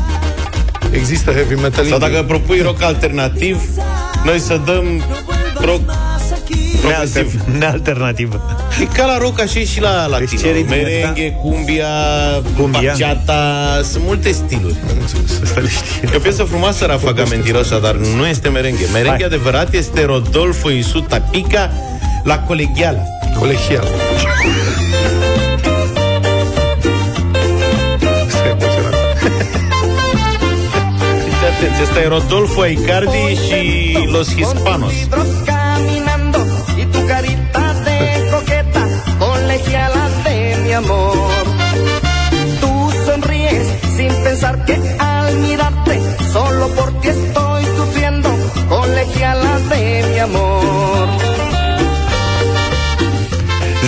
Există heavy metal Sau indie. dacă propui rock alternativ, noi să dăm rock progresiv. Nealter- nealternativă. E ca la rock, așa e și la latino. ce ritm Merengue, cumbia, Cumbia. bachata, sunt multe stiluri. Asta le știe. E o piesă frumoasă, Rafaga Mentirosa, dar nu este merengue. Merengue Hai. adevărat este Rodolfo Isuta Pica la colegiala. Colegial. Este emoționant. Fiți atenți, ăsta e Rodolfo Icardi și Los Hispanos. Amor. Tú sonríes sin pensar que al mirarte, solo por ti estoy sufriendo, colegiala de mi amor.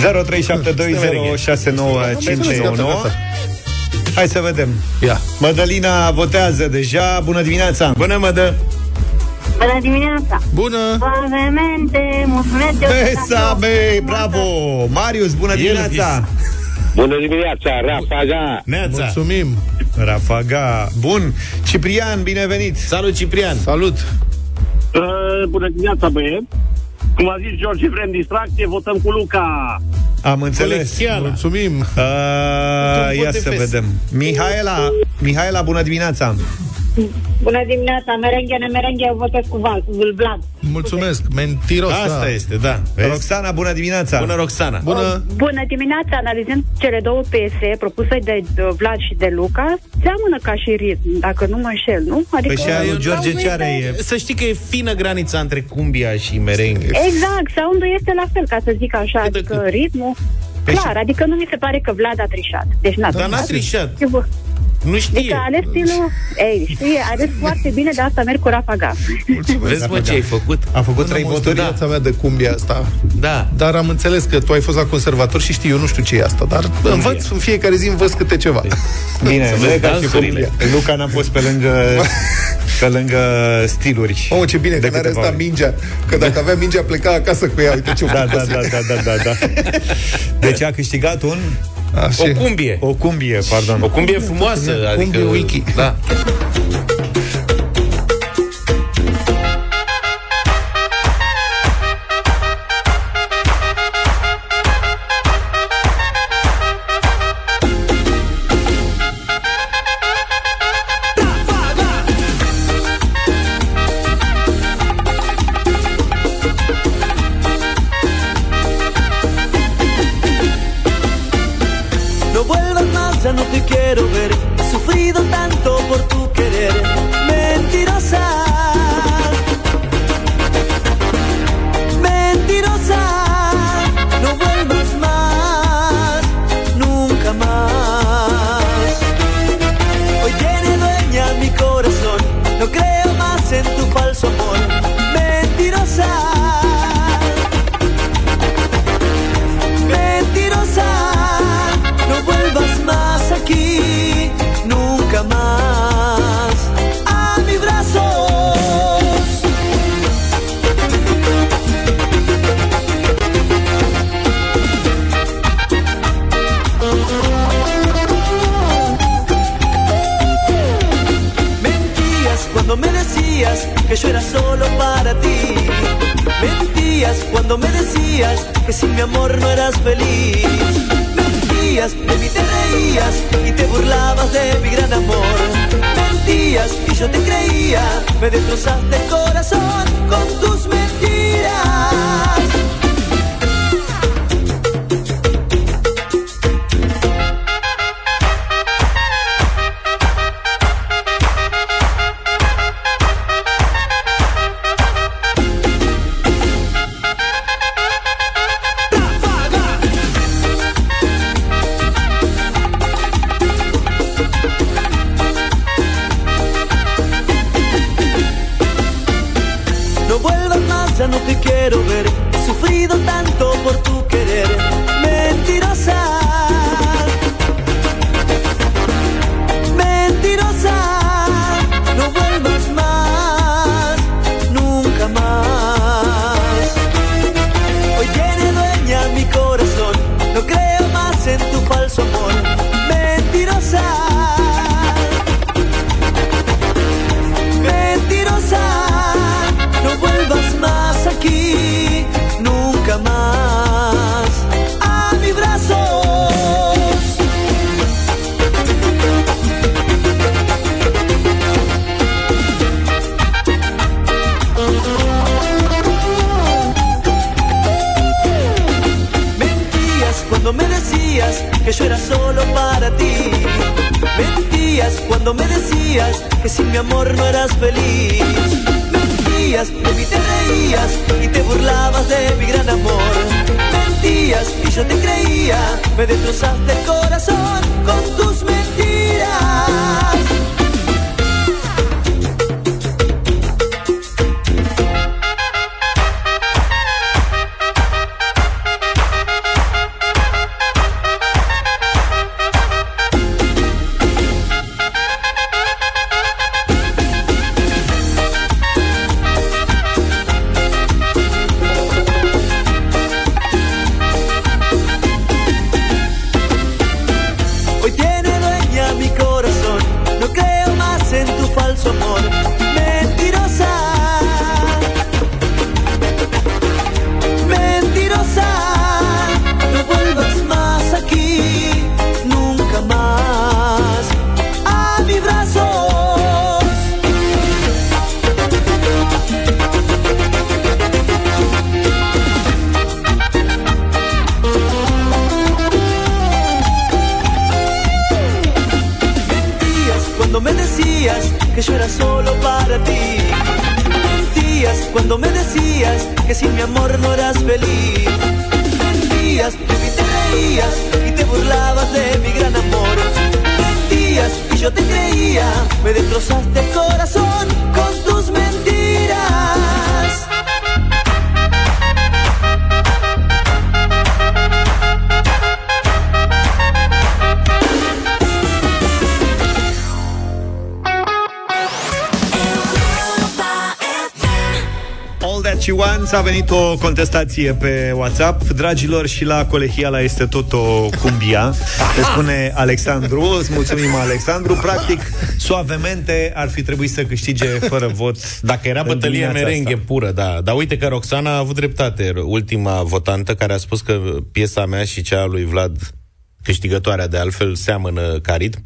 0372069599 Hai să vedem. Ia. Mădălina votează deja. Bună dimineața! Bună, mădă! Bună dimineața! Bună! Suavemente, mulțumesc de Besa, be, bravo! Marius, bună dimineața! Bună dimineața, Rafaga! Neața! Mulțumim! Rafaga, bun! Ciprian, binevenit! Salut, Ciprian! Salut! Uh, bună dimineața, băieți! Cum a zis George, vrem distracție, votăm cu Luca! Am înțeles. Colegiala. Mulțumim! Uh, Un ia vot de să fes. vedem. Mihaela, Mihaela, bună dimineața! Bună dimineața, merenghe, ne merenghe, eu votez cu Val, cu Vlad. Mulțumesc! Mentirosa! Asta este, da. Vezi? Roxana, bună dimineața! Bună, Roxana! Bună! Bună dimineața, analizând cele două piese propuse de uh, Vlad și de Luca, seamănă ca și ritm, dacă nu mă înșel, nu? Adică Păi și aia lui George ce are? E... Să știi că e fină granița între cumbia și merengue. Exact, soundul este la fel, ca să zic așa, Cât de adică cât. ritmul... Păi Clar, adică nu mi se pare că Vlad a trișat. Deci n-a Dar n-a trișat. Sigur. Nu Adică știe. a ales stilul... Ei, știi, a ales foarte bine, de asta merg cu Rafaga. Vezi, mă, ce ai făcut? A făcut trei N-am voturi? auzit viața mea de cumbia asta. Da. Dar am înțeles că tu ai fost la conservator și știi, eu nu știu ce e asta, dar învăț în fiecare zi învăț câte ceva. Bine, Să nu e vezi ca și dansurile. cum Luca n-a fost pe lângă pe lângă stiluri. Mamă, ce bine De că n-are câteva asta ori. mingea. Că dacă avea mingea, pleca acasă cu ea. Uite ce Da, da, da, da, da, da, da. Deci a câștigat un Așa. O cumbie. o cumbie, pardon. O cumbie frumoasă, adică... Cumbie wiki. Da. Cuando me decías que sin mi amor no eras feliz. Mentías, de mí te reías y te burlabas de mi gran amor. Mentías y yo te creía, me destrozaste el corazón con tus mentiras. Que sin mi amor no eras feliz. Mentías, de mí te reías y te burlabas de mi gran amor. Mentías y yo te creía, me destrozaste el corazón con tus mentiras. That She Wants a venit o contestație pe WhatsApp Dragilor, și la colehiala este tot o cumbia Ne spune Alexandru Îți mulțumim, Alexandru Practic, suavemente ar fi trebuit să câștige fără vot Dacă era în bătălie dimineața merenghe asta. pură, da. Dar uite că Roxana a avut dreptate, ultima votantă, care a spus că piesa mea și cea a lui Vlad, câștigătoarea de altfel, seamănă ca ritm.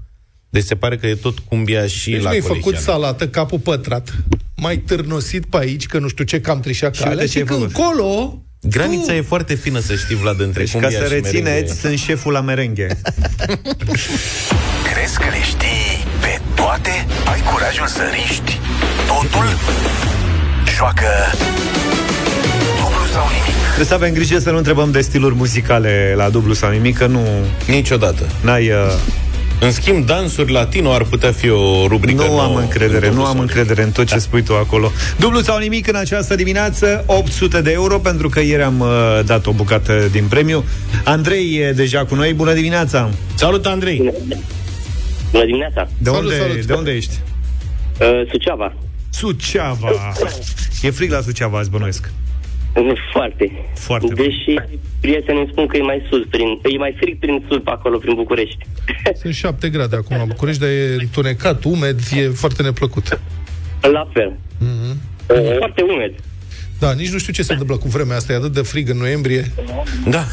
Deci se pare că e tot cumbia și Deci la mi-ai făcut colegială. salată, capul pătrat, mai târnosit pe aici, că nu știu ce, cam trișat Și calea, uite ce și ai când făcut. colo... Granița tu- e foarte fină, să știi, Vlad, între Deci ca cumbia să și rețineți, merenghe. sunt șeful la merenghe Crezi că le știi pe toate? Ai curajul să riști totul? Joacă dublu sau nimic. Trebuie să avem grijă să nu întrebăm de stiluri muzicale la dublu sau nimic Că nu Niciodată. n-ai... Uh, În schimb, dansuri latino ar putea fi o rubrică Nu nouă am încredere, în nu dublu am sau încredere în tot ce spui tu acolo. Dublu sau nimic în această dimineață, 800 de euro, pentru că ieri am uh, dat o bucată din premiu. Andrei e deja cu noi, bună dimineața! Salut, Andrei! Bună dimineața! De, Salut, unde, salut. de unde ești? Uh, Suceava. Suceava! E frig la Suceava, azi bănuiesc. Foarte. Foarte Deși prietenii îmi spun că e mai sus, prin, e mai frig prin sud pe acolo, prin București. Sunt șapte grade acum la București, dar e întunecat, umed, e foarte neplăcut. La fel. Mhm. Uh, foarte umed. Da, nici nu știu ce se întâmplă cu vremea asta, e atât de frig în noiembrie. Da.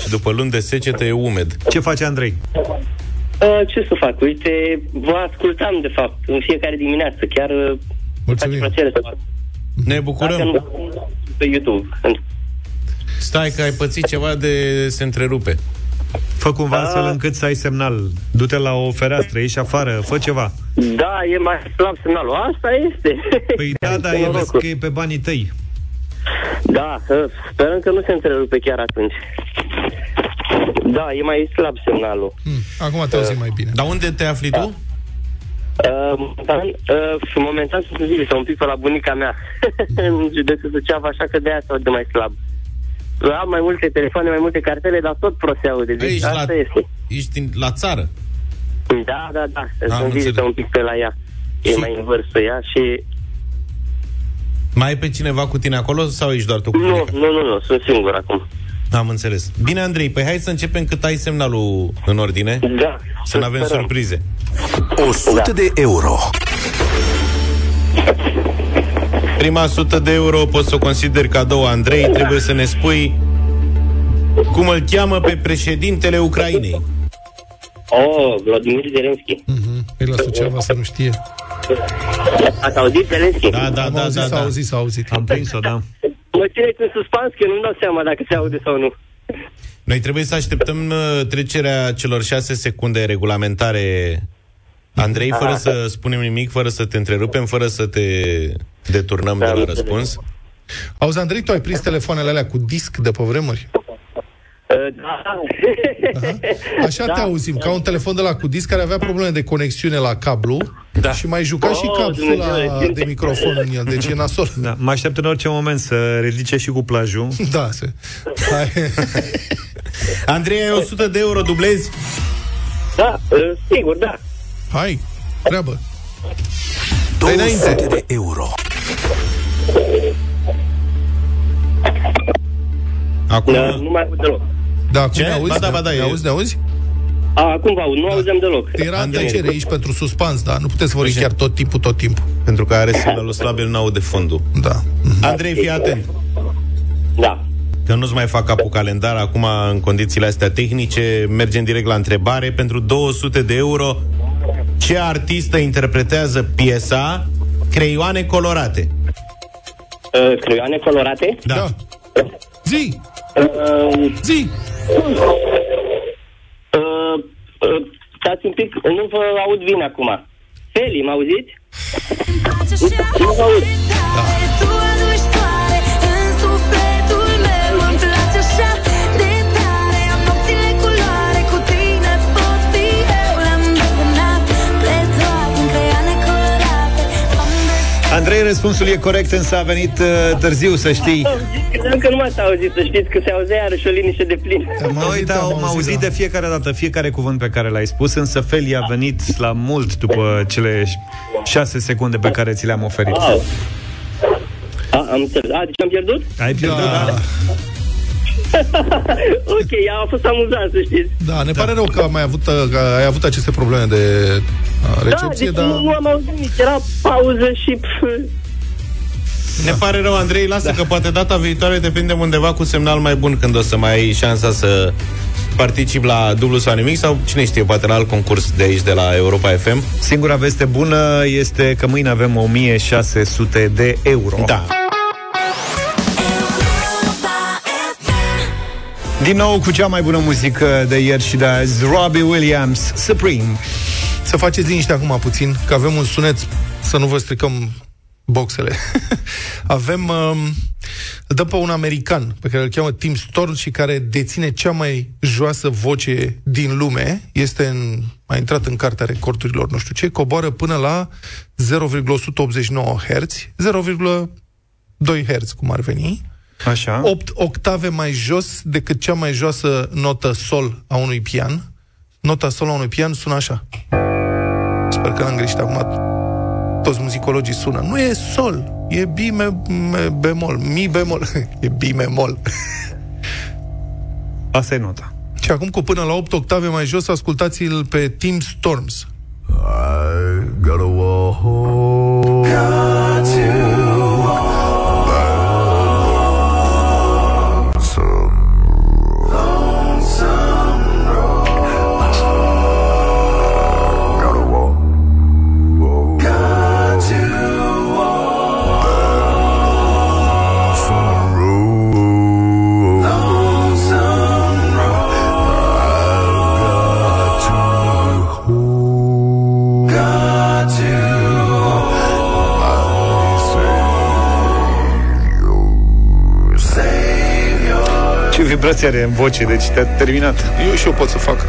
și după luni de secetă e umed. Ce face Andrei? Uh, ce să fac? Uite, vă ascultam, de fapt, în fiecare dimineață. Chiar uh, îmi face plăcere să vă Ne bucurăm. pe YouTube. Stai că ai pățit ceva de se întrerupe. Fă cumva astfel încât să ai semnal. Du-te la o fereastră, ieși afară, fă ceva. Da, e mai slab semnalul. Asta este. Păi da, da, e, vezi că e pe banii tăi. Da, uh, sperăm că nu se întrerupe chiar atunci. Da, e mai slab semnalul. Hmm, acum te auzim mai bine. Dar unde te afli tu? Uh, momentan, uh, momentan sunt în zile, sau un pic pe la bunica mea în județul Suceava, așa că de aia se de mai slab. Am mai multe telefoane, mai multe cartele, dar tot prost se aude. Deci Ești asta la, este. ești în- la țară. Da, da, da. Am Sunt înțeles. vizită un pic pe la ea. E Și- mai în vârstă ea și... Mai ai pe cineva cu tine acolo sau ești doar tu cu Nu, bunica? nu, nu, nu, sunt singur acum. Am înțeles. Bine, Andrei, păi hai să începem cât ai semnalul în ordine. Da. Să nu avem sperăm. surprize. 100 Da. de euro. Prima sută de euro poți să o consideri cadou, Andrei. Trebuie să ne spui cum îl cheamă pe președintele Ucrainei. Oh, Vladimir Zelenski. E la Suceava să nu știe. Ați auzit Zelenski? Da, da, Am da, auzit, da, s-a da. auzit, s-a auzit. Am prins-o, da. Mă țineți în suspans că nu-mi dau seama dacă se aude sau nu. Noi trebuie să așteptăm uh, trecerea celor șase secunde regulamentare, Andrei, fără să spunem nimic, fără să te întrerupem, fără să te deturnăm de la înțeles. răspuns. Auzi, Andrei, tu ai prins telefoanele alea cu disc de pe vremuri? Uh, Da. Așa te auzim, ca un telefon de la cu disc care avea probleme de conexiune la cablu Da. și mai juca și Oh, capsula Dumnezeule. de microfon în el, deci e nasol. da. Mă aștept în orice moment să ridice și cu plajul. Da, se. Hai. Andrei, ai 100 de euro, dublezi? Da, uh, sigur, da. Hai, treabă. Dai înainte. 200 de euro. Acum... Da, nu mai aud deloc. Da, acum Ce? ne auzi? Ba da, ba da, ne e- auzi, ne auzi? A, acum vă aud, nu auzeam deloc. Era în Andrei. tăcere aici pentru suspans, da, nu puteți vorbi Așa. chiar tot timpul, tot timpul. Pentru că are semnalul slab, el n-aude fundul. Da. Andrei, fii atent. Da. Că nu-ți mai fac capul calendar acum în condițiile astea tehnice. Mergem direct la întrebare. Pentru 200 de euro, ce artistă interpretează piesa Creioane colorate? Uh, creioane colorate. Da. da. Zi, Uh, zi. Uh, uh, stați un pic, nu vă aud bine acum. Feli, mă auziți? Nu vă aud. Tu Andrei, răspunsul e corect, însă a venit uh, târziu, să știi. Credeam că nu m-ați auzit, să știți că se auzea iarăși o liniște de plin. Noi te am auzit da. de fiecare dată, fiecare cuvânt pe care l-ai spus, însă Feli a venit la mult după cele șase secunde pe care ți le-am oferit. Wow. A, am înțeles. A, deci am pierdut? Ai pierdut, da. Da, ok, a fost amuzant, să știți. da, ne pare rău că, am mai avut, că ai avut aceste probleme de uh, Da, recepție, deci dar... nu, nu am auzit nici. Era pauză și... Pf, Ne pare rău, Andrei, lasă da. că poate data viitoare te prindem undeva cu semnal mai bun când o să mai ai șansa să particip la dublu sau nimic sau cine știe, poate la alt concurs de aici de la Europa FM. Singura veste bună este că mâine avem 1600 de euro. Da. Din nou cu cea mai bună muzică de ieri și de azi, Robbie Williams, Supreme. Să faceți liniște acum puțin, că avem un sunet să nu vă stricăm boxele. avem, um, îl dăm pe un american pe care îl cheamă Tim Storm și care deține cea mai joasă voce din lume. Este în, a intrat în cartea recordurilor, nu știu ce, coboară până la 0,189 Hz, 0,2 Hz, cum ar veni. Așa. 8 octave mai jos decât cea mai joasă notă sol a unui pian. Nota sol a unui pian sună așa. Sper că n-am greșit acum. Toți muzicologii sună. Nu e sol, e bi me, me, bemol, mi bemol. e bi bemol. Asta e nota. Și acum cu până la 8 octave mai jos, ascultați-l pe Tim Storms. I gotta walk. Got to Savior. Savior. Ce vibrație are în voce, deci te-a terminat. Eu și eu pot să fac.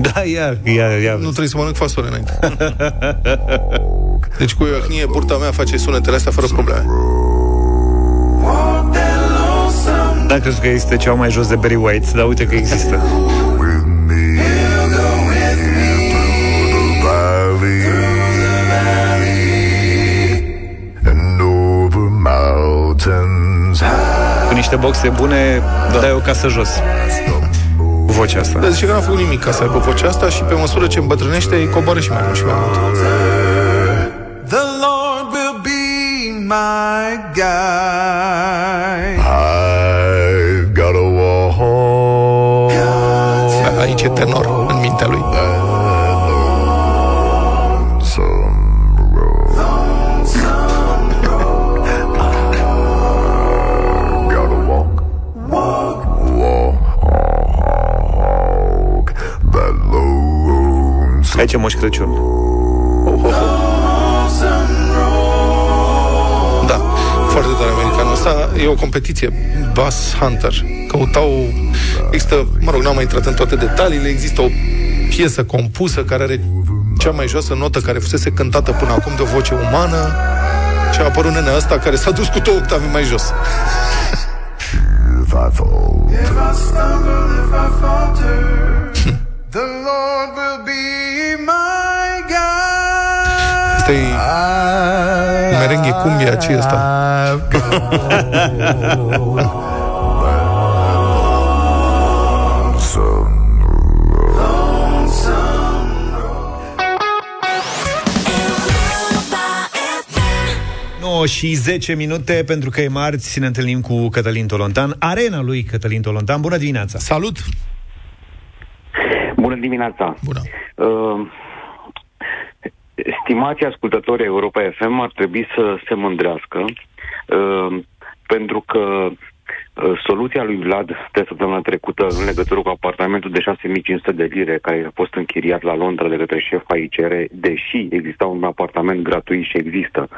Da, ia, ia, ia. Nu trebuie să mănânc fasole înainte. Deci cu ioahnie, burta mea face sunetele astea fără probleme. Da, crezi că este cea mai jos de Barry White, dar uite că există. Niște boxe bune, da. dai o casă jos. Cu vocea asta. Dar zice că n-a făcut nimic ca să aibă vocea asta și pe măsură ce îmbătrânește, îi coboară și mai mult și mai mult. The Lord will be my guide. Aici e Moș Crăciun. Da, foarte tare americanul ăsta. E o competiție, Bass Hunter. Căutau... Există, mă rog, n-am mai intrat în toate detaliile, există o piesă compusă care are cea mai joasă notă care fusese cântată până acum de o voce umană și a apărut nenea ăsta care s-a dus cu două octave mai jos. If I fall, If I stumble, if I falter, the Lord will be my guide. Asta e merenghe cumbia ce ăsta. No, și 10 minute, pentru că e marți, ne întâlnim cu Cătălin Tolontan, arena lui Cătălin Tolontan. Bună dimineața! Salut! Bună dimineața! Bună! Uh, stimații ascultători Europa FM ar trebui să se mândrească uh, pentru că uh, soluția lui Vlad de săptămâna trecută în legătură cu apartamentul de 6500 de lire care a fost închiriat la Londra de către șefa ICR, deși exista un apartament gratuit și există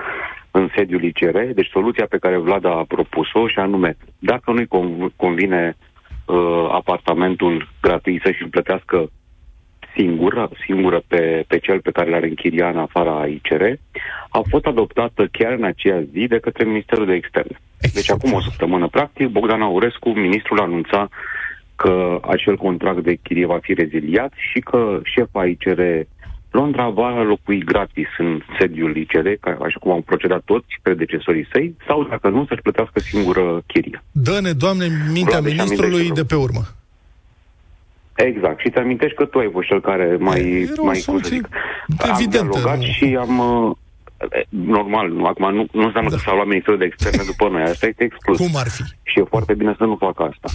în sediul ICR, deci soluția pe care Vlad a propus-o și anume, dacă nu-i conv- convine uh, apartamentul gratuit să-și îl plătească singură, singură pe, pe cel pe care l-ar închiria în afara ICR, a fost adoptată chiar în aceea zi de către Ministerul de Externe. Deci acum o săptămână, practic, Bogdan Aurescu, ministrul, anunța că acel contract de chirie va fi reziliat și că șefa ICR Londra va locui gratis în sediul ICR, ca, așa cum au procedat toți predecesorii săi, sau dacă nu, să-și plătească singură chiria. Dă-ne, Doamne, mintea Vlad, își ministrului amintește, de pe urmă. Exact. Și te amintești că tu ai fost cel care mai... Era o mai cum să soluție zic, am evidentă, dialogat nu? și am... uh, Normal, nu, acum nu, nu înseamnă da. că s-a luat Ministerul de Externe după noi, asta este exclus. Cum ar fi? Și e foarte bine să nu facă asta.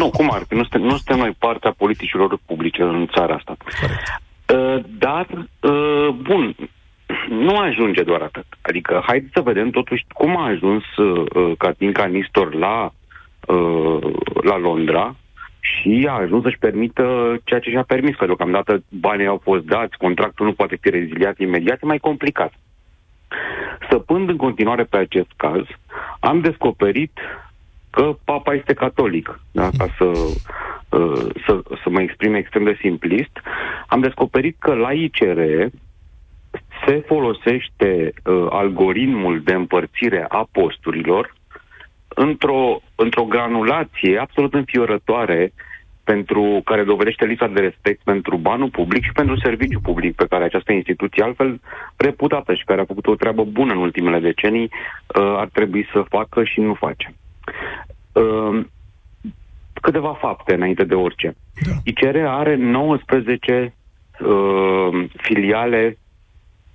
nu, cum ar fi? Nu suntem, nu suntem noi partea politicilor publice în țara asta. Uh, dar, uh, bun, nu ajunge doar atât. Adică, haideți să vedem totuși cum a ajuns uh, uh, Catinca Nistor la, uh, la Londra și a ajuns să-și permită ceea ce și-a permis, că deocamdată banii au fost dați, contractul nu poate fi reziliat imediat, e mai complicat. Săpând în continuare pe acest caz, am descoperit că papa este catolic, da? ca să, uh, să, să mă exprim extrem de simplist, am descoperit că la ICR se folosește uh, algoritmul de împărțire a posturilor într-o, într-o granulație absolut înfiorătoare pentru care dovedește lipsa de respect pentru banul public și pentru serviciul public pe care această instituție, altfel reputată și care a făcut o treabă bună în ultimele decenii, uh, ar trebui să facă și nu face. Uh, câteva fapte înainte de orice. Da. ICR are 19 uh, filiale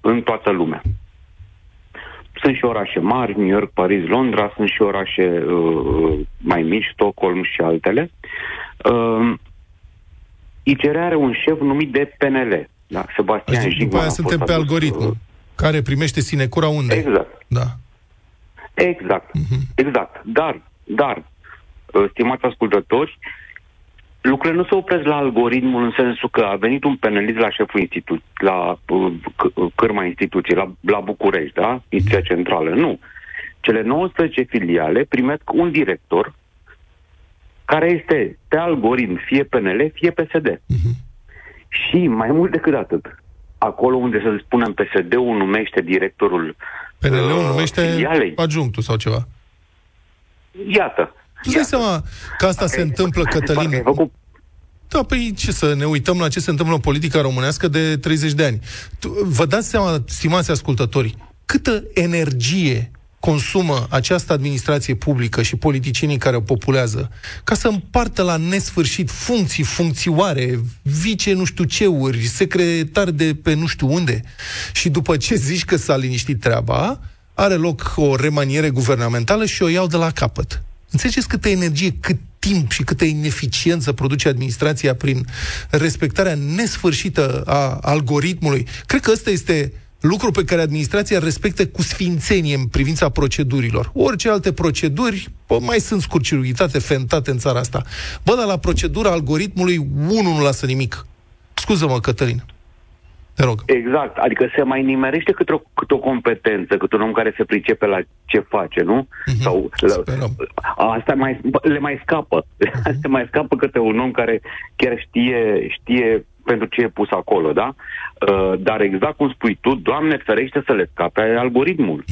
în toată lumea. Sunt și orașe mari, New York, Paris, Londra, sunt și orașe uh, mai mici, Stockholm și altele. Uh, ICR are un șef numit de PNL, da, Sebastian Deci, Jigman. după aia a suntem fost pe adus, algoritm. uh, Care primește sinecura unde? Exact. Da. Exact, Mhm. exact. Dar, dar, uh, stimați ascultători, lucrurile nu se opresc la algoritmul în sensul că a venit un penalist la șeful institut, la uh, c- cârma instituției, la, la București, da? Instituția centrală. Nu. Cele 19 filiale primesc un director care este pe algoritm fie PNL, fie PSD. Și mai mult decât atât, acolo unde să spunem PSD-ul numește directorul PNL-ul uh, numește filialei, adjunctul sau ceva. iată. Tu îți dai seama că asta se întâmplă, Cătălin? Da, păi ce să ne uităm la ce se întâmplă în politica românească de 30 de ani. Tu, vă dați seama, stimați ascultători, câtă energie consumă această administrație publică și politicienii care o populează ca să împartă la nesfârșit funcții, funcțioare, vice nu știu ceuri, secretari de pe nu știu unde. Și după ce zici că s-a liniștit treaba, are loc o remaniere guvernamentală și o iau de la capăt. Înțelegeți câtă energie, cât timp și câtă ineficiență produce administrația prin respectarea nesfârșită a algoritmului? Cred că ăsta este lucru pe care administrația respectă cu sfințenie în privința procedurilor. Orice alte proceduri, bă, mai sunt scurciruitate, fentate în țara asta. Bă, dar la procedura algoritmului, unul nu lasă nimic. Scuză-mă, Cătălin. Te rog. Exact, adică se mai nimerește cât o, cât o competență, cât un om care se pricepe la ce face, nu? Mhm. Sau la, asta mai, le mai scapă. Asta mai scapă către un om care chiar știe, știe pentru ce e pus acolo, da? Uh, dar exact cum spui tu, Doamne ferește să le scape algoritmul.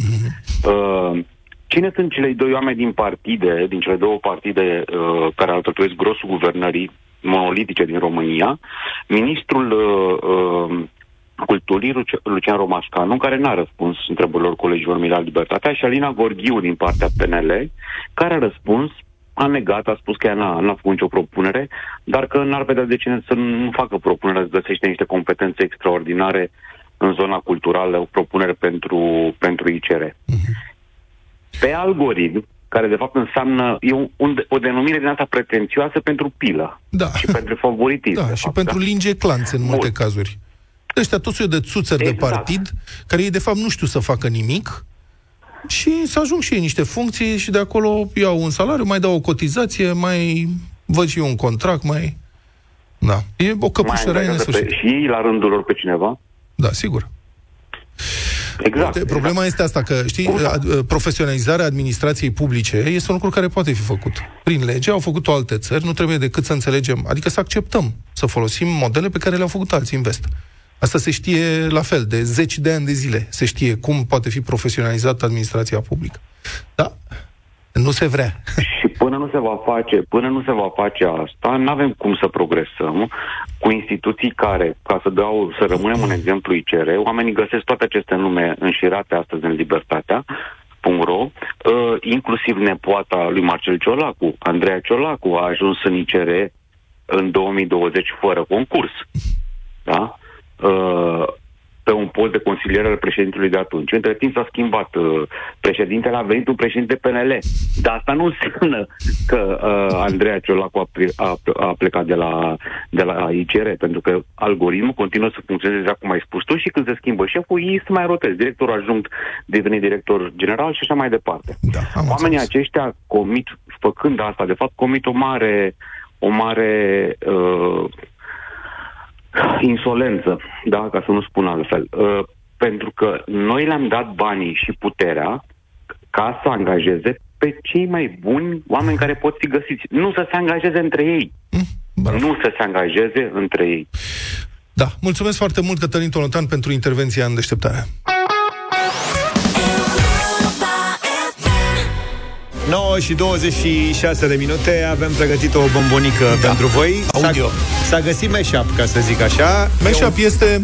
Uh, cine sunt cei doi oameni din partide, din cele două partide uh, care alcătuiesc grosul guvernării monolitice din România? Ministrul uh, uh, Culturii, Luce- Lucian Romascanu, care n-a răspuns întrebărilor colegilor mei la Libertatea, și Alina Gorghiu din partea PNL, care a răspuns, a negat, a spus că ea n-a, n-a făcut nicio propunere, dar că n-ar vedea de ce să nu facă propunere, să găsește niște competențe extraordinare în zona culturală, o propunere pentru, pentru ICR. Pe algoritm, care de fapt înseamnă, e un, un, o denumire din asta pretențioasă pentru pilă Da. și pentru favoritism. Da, de și fapt, pentru da? linge clanțe în multe cazuri. Ăștia tot soiul de țuțări de partid, care ei de fapt nu știu să facă nimic, și să ajung și ei niște funcții și de acolo iau un salariu, mai dau o cotizație, mai văd și eu un contract, mai... Da. E o Mai căpușărare angajează pe, nesfârșită. și ei la rândul lor pe cineva? Da, sigur. Exact. Uite, Problema este asta, că, știi, ad- profesionalizarea administrației publice este un lucru care poate fi făcut. Prin lege au făcut-o alte țări, nu trebuie decât să înțelegem, adică să acceptăm, să folosim modele pe care le-au făcut alții în vest. Asta se știe la fel, de zeci de ani de zile. Se știe cum poate fi profesionalizată administrația publică. Da, nu se vrea. Și până nu se va face, până nu se va face asta, nu avem cum să progresăm cu instituții care, ca să dau, să rămânem un exemplu ICR, oamenii găsesc toate aceste nume înșirate astăzi în Libertatea, .ro, uh, inclusiv nepoata lui Marcel Ciolacu, Andreea Ciolacu, a ajuns în ICR în 2020 fără concurs. Da? Uh, pe un post de consilier al președintelui de atunci. Între timp s-a schimbat. Uh, președintele a venit un președinte PNL. Dar asta nu înseamnă că uh, Andreea Ciolacu a, ple- a, a plecat de la, de la ICR, pentru că algoritmul continuă să funcționeze exact cum ai spus tu și când se schimbă șeful, ei se mai rotez. Directorul ajung deveni director general și așa mai departe. Da, Oamenii aceștia comit, făcând asta, de fapt, comit o mare, o mare uh, insolență, da, ca să nu spun altfel. Uh, pentru că noi le-am dat banii și puterea ca să angajeze pe cei mai buni oameni care pot fi găsiți. Nu să se angajeze între ei. Nu să se angajeze între ei. Da, mulțumesc foarte mult, Cătălin Tolotan, pentru intervenția în deșteptare. 9 și 26 de minute Avem pregătit o bombonică da. pentru voi Audio. S-a, s-a găsit mashup, ca să zic așa Mashup este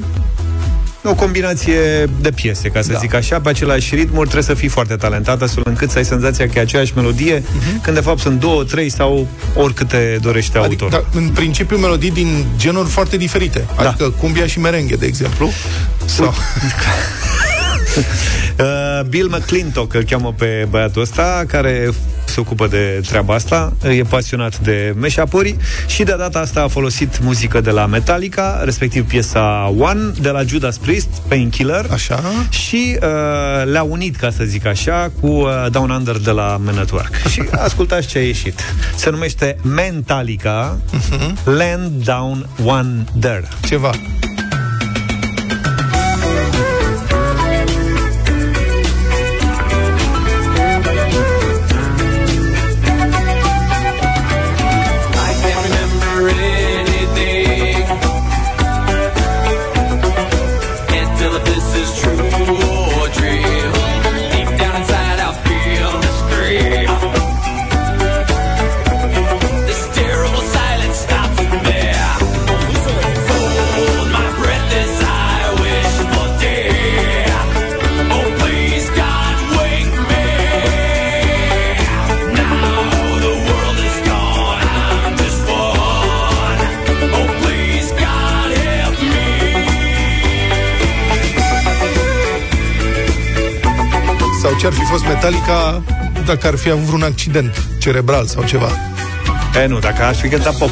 o combinație de piese, ca să da. zic așa, pe același ritmuri, trebuie să fii foarte talentat, astfel încât să ai senzația că e aceeași melodie, uh-huh. când de fapt sunt două, trei sau oricâte dorește adică, autor. da, în principiu melodii din genuri foarte diferite. Da. Adică cumbia și merengue, de exemplu. Sau... Uh, Bill McClintock îl cheamă pe băiatul ăsta care se ocupă de treaba asta, e pasionat de meșapuri și de data asta a folosit muzică de la Metallica, respectiv piesa One de la Judas Priest, Painkiller. Așa. Și uh, le-a unit, ca să zic așa, cu uh, Down Under de la Man at Work. și ascultați ce a ieșit. Se numește Mentalica uh-huh. Land Down Wonder. Ceva. Ce ar fi fost Metallica dacă ar fi avut vreun accident cerebral sau ceva. E, nu, dacă aș fi cântat pop.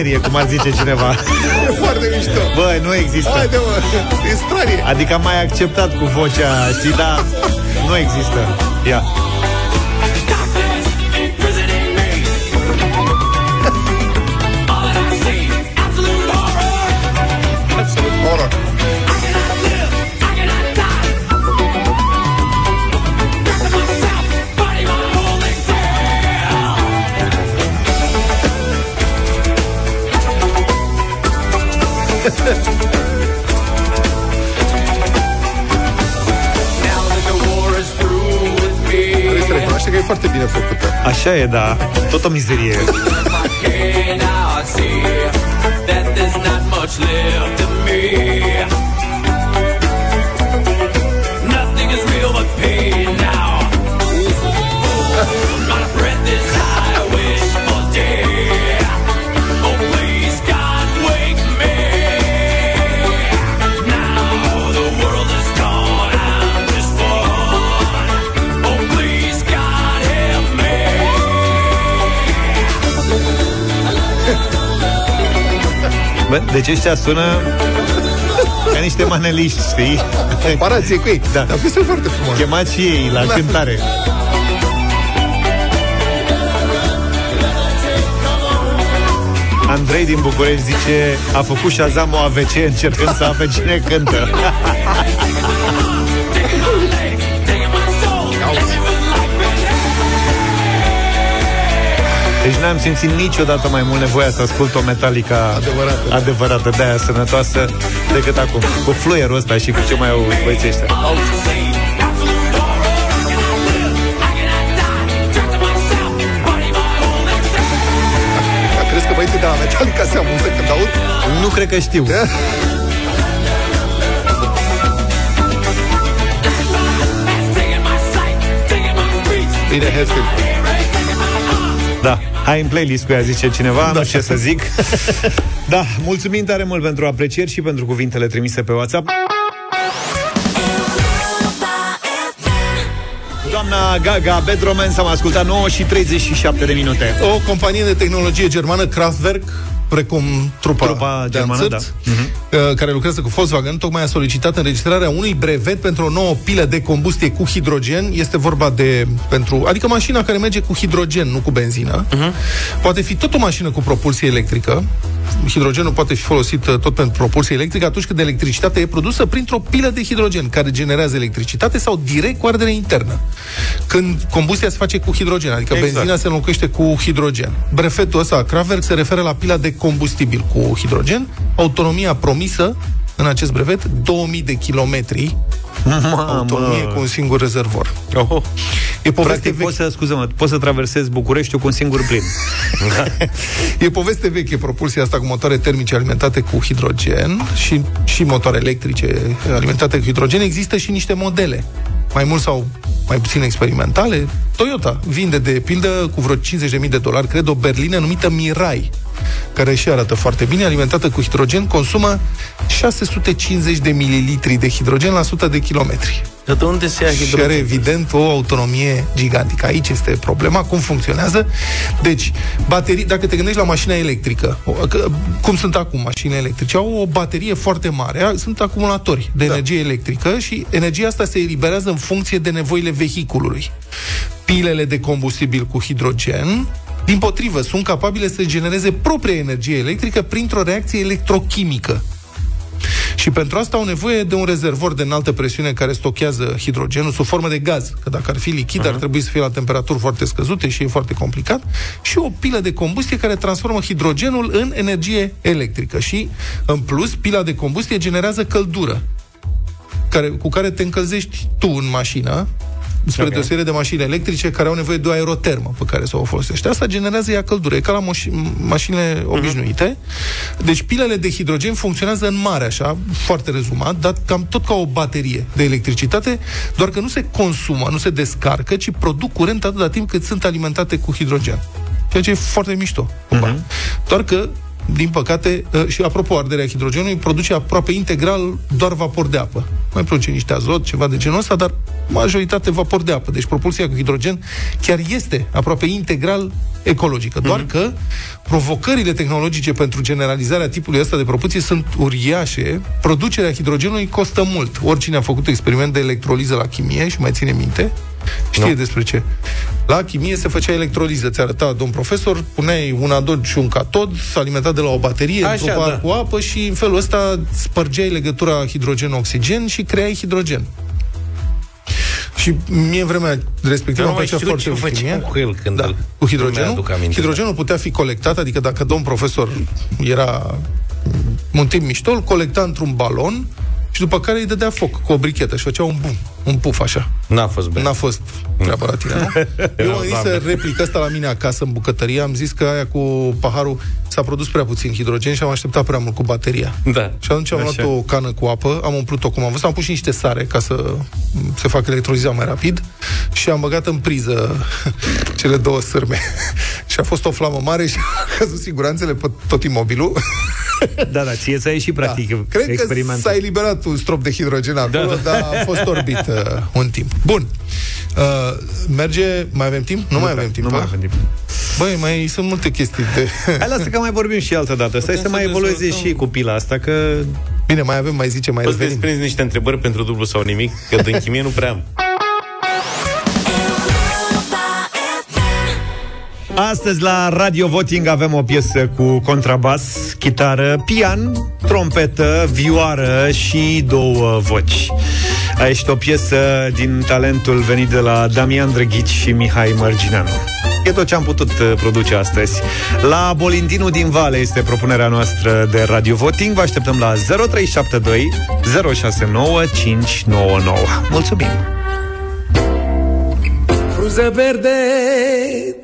O mizerie, cum ar zice cineva. E foarte mișto. Bă, nu există. Haide, mă, e stranie. Adică am mai acceptat cu vocea, știi, dar nu există. Ia. Foarte bine făcută. Așa e, da. Tot o mizerie. Bă, deci ăștia sună ca niște maneliști, știi? Comparație cu ei. Da. Dar este foarte frumos. Chemați și ei la Da. cântare. Andrei din București zice A făcut Shazam o AVC încercând să afle cine cântă n-am simțit niciodată mai mult nevoia să ascult o Metallica Adevărată. adevărată de aia sănătoasă decât acum. Cu fluierul ăsta și cu ce mai au băieții ăștia. Dar crezi că băieții de la Metallica se amuză când aud? Nu cred că știu. Bine, Hetfield. Da, ai în playlist cu ea, zice cineva, da. nu știu ce să zic. da, mulțumim tare mult pentru aprecieri și pentru cuvintele trimise pe WhatsApp. Doamna Gaga, Bad Romance, am ascultat 9 și 37 de minute. O companie de tehnologie germană, Kraftwerk, precum trupa, Trupa de germană, Anțărt, uh, care lucrează cu Volkswagen, tocmai a solicitat înregistrarea unui brevet pentru o nouă pilă de combustie cu hidrogen. Este vorba de pentru, adică mașina care merge cu hidrogen, nu cu benzină. Poate fi tot o mașină cu propulsie electrică. Hidrogenul poate fi folosit uh, tot pentru propulsie electrică atunci când electricitatea e produsă printr-o pilă de hidrogen care generează electricitate sau direct cu ardere internă. Când combustia se face cu hidrogen, adică Exact. benzina se înlocuiește cu hidrogen. Brevetul ăsta, Kraftwerk, se referă la pila de combustibil cu hidrogen, autonomia promisă în acest brevet, 2000 de kilometri, autonomie cu un singur rezervor. Oho. E poveste Practic, veche. poți să, scuză-mă, poți să traversezi Bucureștiul cu un singur plin. E poveste veche, propulsia asta cu motoare termice alimentate cu hidrogen și, și motoare electrice alimentate cu hidrogen. Există și niște modele, mai mult sau mai puțin experimentale. Toyota vinde de pildă cu vreo 50.000 de dolari, cred, o berlină numită Mirai, care și arată foarte bine, alimentată cu hidrogen, consumă 650 de mililitri de hidrogen la 100 de kilometri. Dar de unde se ia Și are hidrogen? evident o autonomie gigantică. Aici este problema, cum funcționează. Deci, baterii, dacă te gândești la mașina electrică, o- că- cum sunt acum mașini electrice, au o baterie foarte mare, a- sunt acumulatori de da. energie electrică și energia asta se eliberează în funcție de nevoile vehiculului. Pilele de combustibil cu hidrogen din potrivă, sunt capabile să genereze propria energie electrică printr-o reacție electrochimică. Și pentru asta au nevoie de un rezervor de înaltă presiune care stochează hidrogenul sub formă de gaz, că dacă ar fi lichid, ar trebui să fie la temperaturi foarte scăzute și e foarte complicat, și o pilă de combustie care transformă hidrogenul în energie electrică. Și, în plus, pila de combustie generează căldură care, cu care te încălzești tu în mașină, spre Ok. okay. deosebire de mașini electrice care au nevoie de o aerotermă pe care să o folosești. Asta generează ea căldură. E ca la moș- mașinile obișnuite. Deci pilele de hidrogen funcționează în mare, așa, foarte rezumat, dar cam tot ca o baterie de electricitate, doar că nu se consumă, nu se descarcă, ci produc curent atâta timp cât sunt alimentate cu hidrogen. Ceea ce e foarte mișto. cumva. Doar că din păcate, uh, și apropo, arderea hidrogenului produce aproape integral doar vapor de apă. Mai produce niște azot, ceva de genul ăsta, dar majoritate vapor de apă. Deci propulsia cu hidrogen chiar este aproape integral ecologică. Doar că provocările tehnologice pentru generalizarea tipului ăsta de propulsie sunt uriașe. Producerea hidrogenului costă mult. Oricine a făcut experiment de electroliză la chimie și mai ține minte, știe Nu. despre ce. La chimie se făcea electroliză, ți arăta domn profesor, puneai un anod și un catod, s-a alimentat de la o baterie, Așa, într-un par da. cu apă și în felul ăsta spărgeai legătura hidrogen-oxigen și creai hidrogen. Și mie în vremea respectivă Eu nu îmi mai plăcea știu foarte ce mult făceam chimia. cu el când da. îl- cu nu hidrogenul. mi-aduc aminte, hidrogenul putea fi colectat, adică dacă domn profesor era un timp mișto, îl colecta într-un balon și după care îi dădea foc cu o brichetă și făcea un bum, un puf așa. N-a fost bine. N-a fost treaba la tine, nu? Eu am zis Doamne. să replic asta la mine acasă în bucătărie. Am zis că aia cu paharul s-a produs prea puțin hidrogen și am așteptat prea mult cu bateria. Da. Și atunci am Așa. luat o cană cu apă, am umplut-o cum am văzut, am pus și niște sare ca să se facă electroliza mai rapid și am băgat în priză cele două sârme. și a fost o flamă mare și a căzut siguranțele pe tot imobilul. Da, da, ție ți-a ieșit practic Da. Cred că experimentul. s-a eliberat un strop de hidrogen acolo, Da, da, da. dar a fost orbit uh, un timp. Bun. Uh, merge, mai avem timp? Nu, mai avem timp. Nu mai a? avem timp. Băi, mai sunt multe chestii de... Hai, lasă că mai vorbim și altă dată. Stai Putem să mai să evolueze dezvoltăm. și cu pila asta, că... Bine, mai avem, mai zice, mai Poți revenim. desprinzi niște întrebări pentru dublu sau nimic? Că din chimie nu prea am. Astăzi la Radio Voting avem o piesă cu contrabas, chitară, pian, trompetă, vioară și două voci. A ieșit o piesă din talentul venit de la Damian Drăghici și Mihai Mărgineanu. E tot ce am putut uh, produce astăzi. La Bolindinu din Vale este propunerea noastră de Radio Voting. Vă așteptăm la 0372 069 599. Mulțumim! Frunze verde,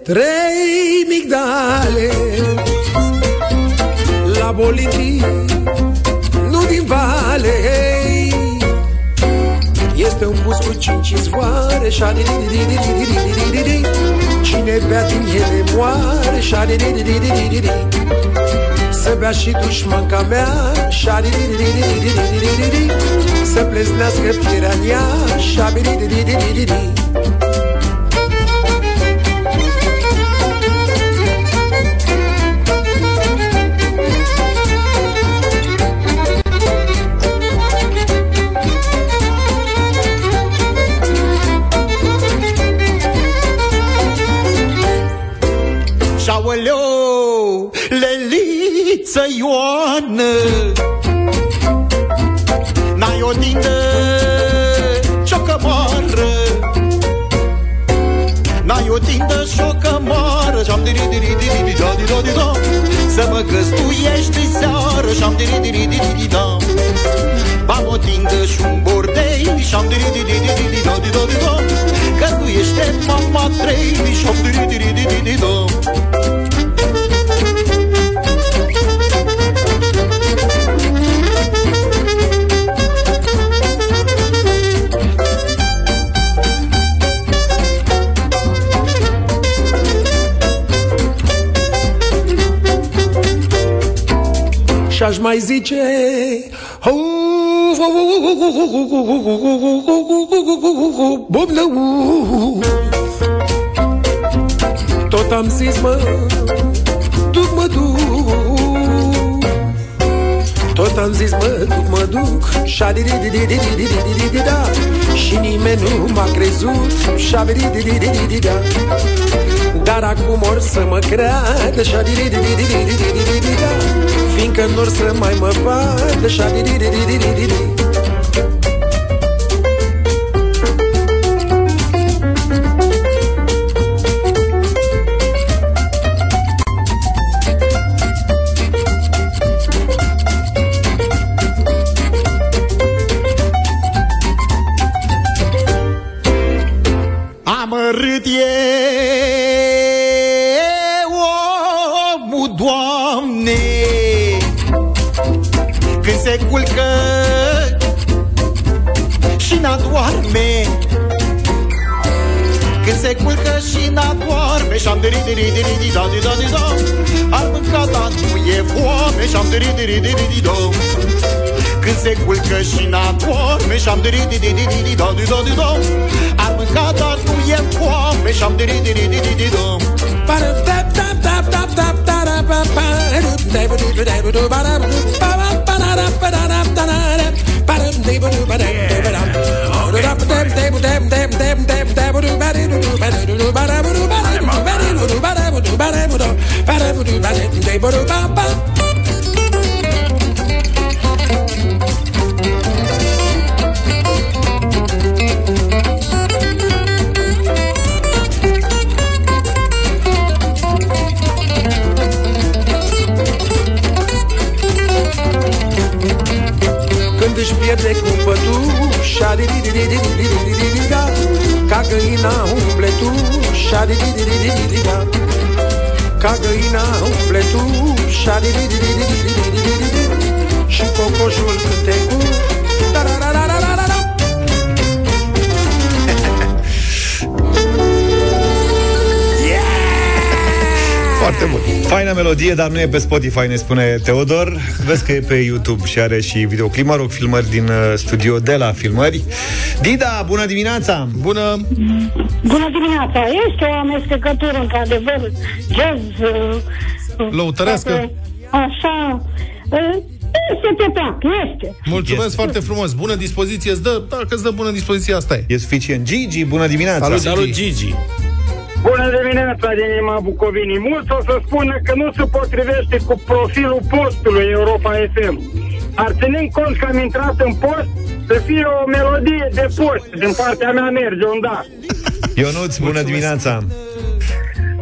trei migdale La Bolivia, nu din vale Este un bus cu cinci izvoare șa Cine bea din ele moare șa Să bea și dușmanca mea șa Să pleznească firea în ea șa Și-aoleu, Leliță Ioană. N-ai o dindă ciocămoară. N-ai o dindă ciocămoară. Și-am diri diri diri diri da di da di da Să mă găstuiești seară Și-am diri diri diri diri da Am o dindă și un bordei Și-am diri diri diri diri da di da di da Găstuiește mama trei Și-am diri Și aș mai zice Bumlău Tot am zis mă Duc mă duc Tot am zis mă duc mă duc Și și nimeni nu m-a crezut și da, Dar acum or să mă creadă și a Fiindcă nu să mai mă vadă di di di di di di di di. Diri diri diri di da di da di da Ar mânca, dar nu e foame Și-am diri diri diri di da când se culcă și n-adorme Și-am diri di di di di di da di da di da Ar mânca, dar nu e foame Și-am diri diri di di di da Când își pierde cumpătușa di di di di di di di di di da Ca găina umple tușa say ba ba ba Când își pierde di di di di di di di di tu ca găina umple tu Și cocoșul cântecul foarte bun. Faina melodie, dar nu e pe Spotify, ne spune Teodor. Vezi că e pe YouTube și are și videoclip, mă rog, filmări din studio de la filmări. Dida, bună dimineața! Bună! Bună dimineața! Este o amestecătură, într-adevăr, jazz... uh, Lăutărească? toate- Așa... uh, Este pe plac, este. Mulțumesc Este. foarte frumos. Bună dispoziție îți dă. Dacă îți dă bună dispoziție, asta e. E suficient. Gigi, bună dimineața! Salut, Salut, Gigi. Gigi! Bună dimineața din inima Bucovinii. Mulți o să spună că nu se potrivește cu profilul postului Europa FM. Ar ținând cont că am intrat în post, să fie o melodie de post. Din partea mea merge un da. Ionuț, bună dimineața!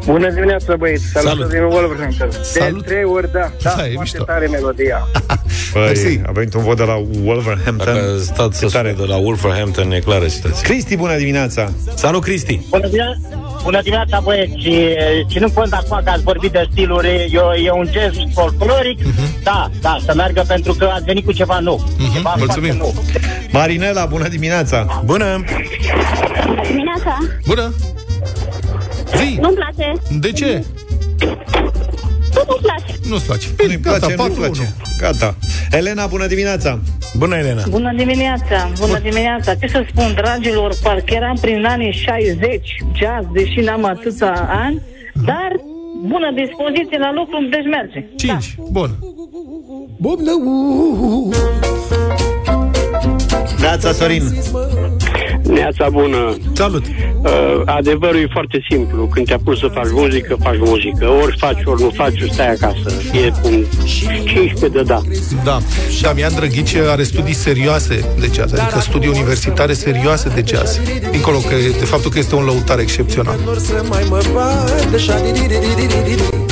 Bună dimineața, băieți! Salut, Salut. din Wolverhampton. De Salut. trei ori, da. Da, Da, e foarte mișto. tare melodia. Păi, a venit un vot de la Wolverhampton. Dacă stați să Ce tare. spune de la Wolverhampton, e clară situația. Cristi, bună dimineața! Salut, Cristi! Bună dimineața, bună dimineața băieți și e, ținând cont acum că ați vorbit de stiluri, e, e un jazz folcloric, da, da, să meargă pentru că ați venit cu ceva nou. Ceva mulțumim. foarte nou. Marinela, bună dimineața! Bună! Dimineața. Bună! Zi! Nu-mi place. De ce? Nu nu-mi place. Nu-ți place. Nu-i Gata, place, nu-i 4-1. place. Gata. Elena, bună dimineața! Bună, Elena! Bună dimineața, bună dimineața. Ce să spun, dragilor, parcă eram prin anii 60, jazz, deși n-am atâția ani, dar bună dispoziție la lucru, deci merge. 5. Bun. Bubnău Neața, Sorin! Neața bună. Salut! Uh, adevărul e foarte simplu. Când te apuci să faci muzică, faci muzică. Ori faci, ori nu faci, stai acasă. E un 15 de da. Da. Damian Drăghici are studii serioase de jazz, adică studii universitare serioase de jazz. Dincolo că, de faptul că este un lăutar excepțional. Nu să mai mă vadă șa di di di di di di di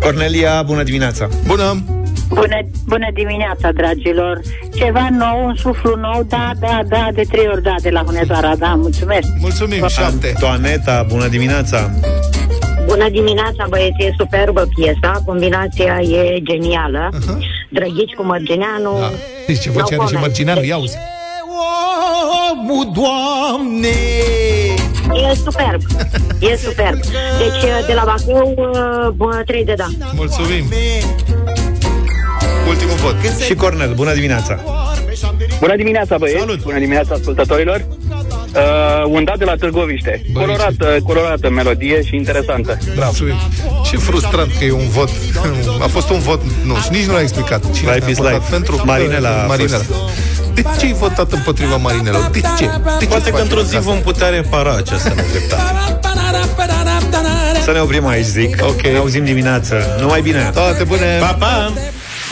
Cornelia, bună dimineața! Bună! Bună, bună dimineața, dragilor. Ceva nou, un suflu nou, da, da, da, de trei ori da, de la Hunedoara, da, mulțumesc. Mulțumim, șapte. Antoaneta, bună dimineața! Bună dimineața, băieți, e superbă piesa, combinația e genială. Uh-huh. Drăghici cu Mărgineanu. Da. Deci ce voce No are și comment. Mărgineanu, ia uzi. Omul, Doamne! E superb, e superb. Deci, de la Bacău, uh, bă, trei de da. Mulțumim. Ultimul vot. Și Cornel, bună dimineața. Bună dimineața, băieți! Salut. Bună dimineața, ascultătorilor! Uh, un dat de la Târgoviște. Colorată, colorată melodie și interesantă. Bravo. Ce frustrant că e un vot. A fost un vot, nu, și nici nu l-a explicat. Cine Life a is votat life. pentru Marinela a Marinela. fost. De ce ai votat împotriva Marinelor? De ce? De ce Poate că faci într-o zi asta? vom putea repara această nedreptate. Să ne oprim aici, zic. Ok. Ne auzim dimineață. Numai bine. Toate bune! Pa, pa!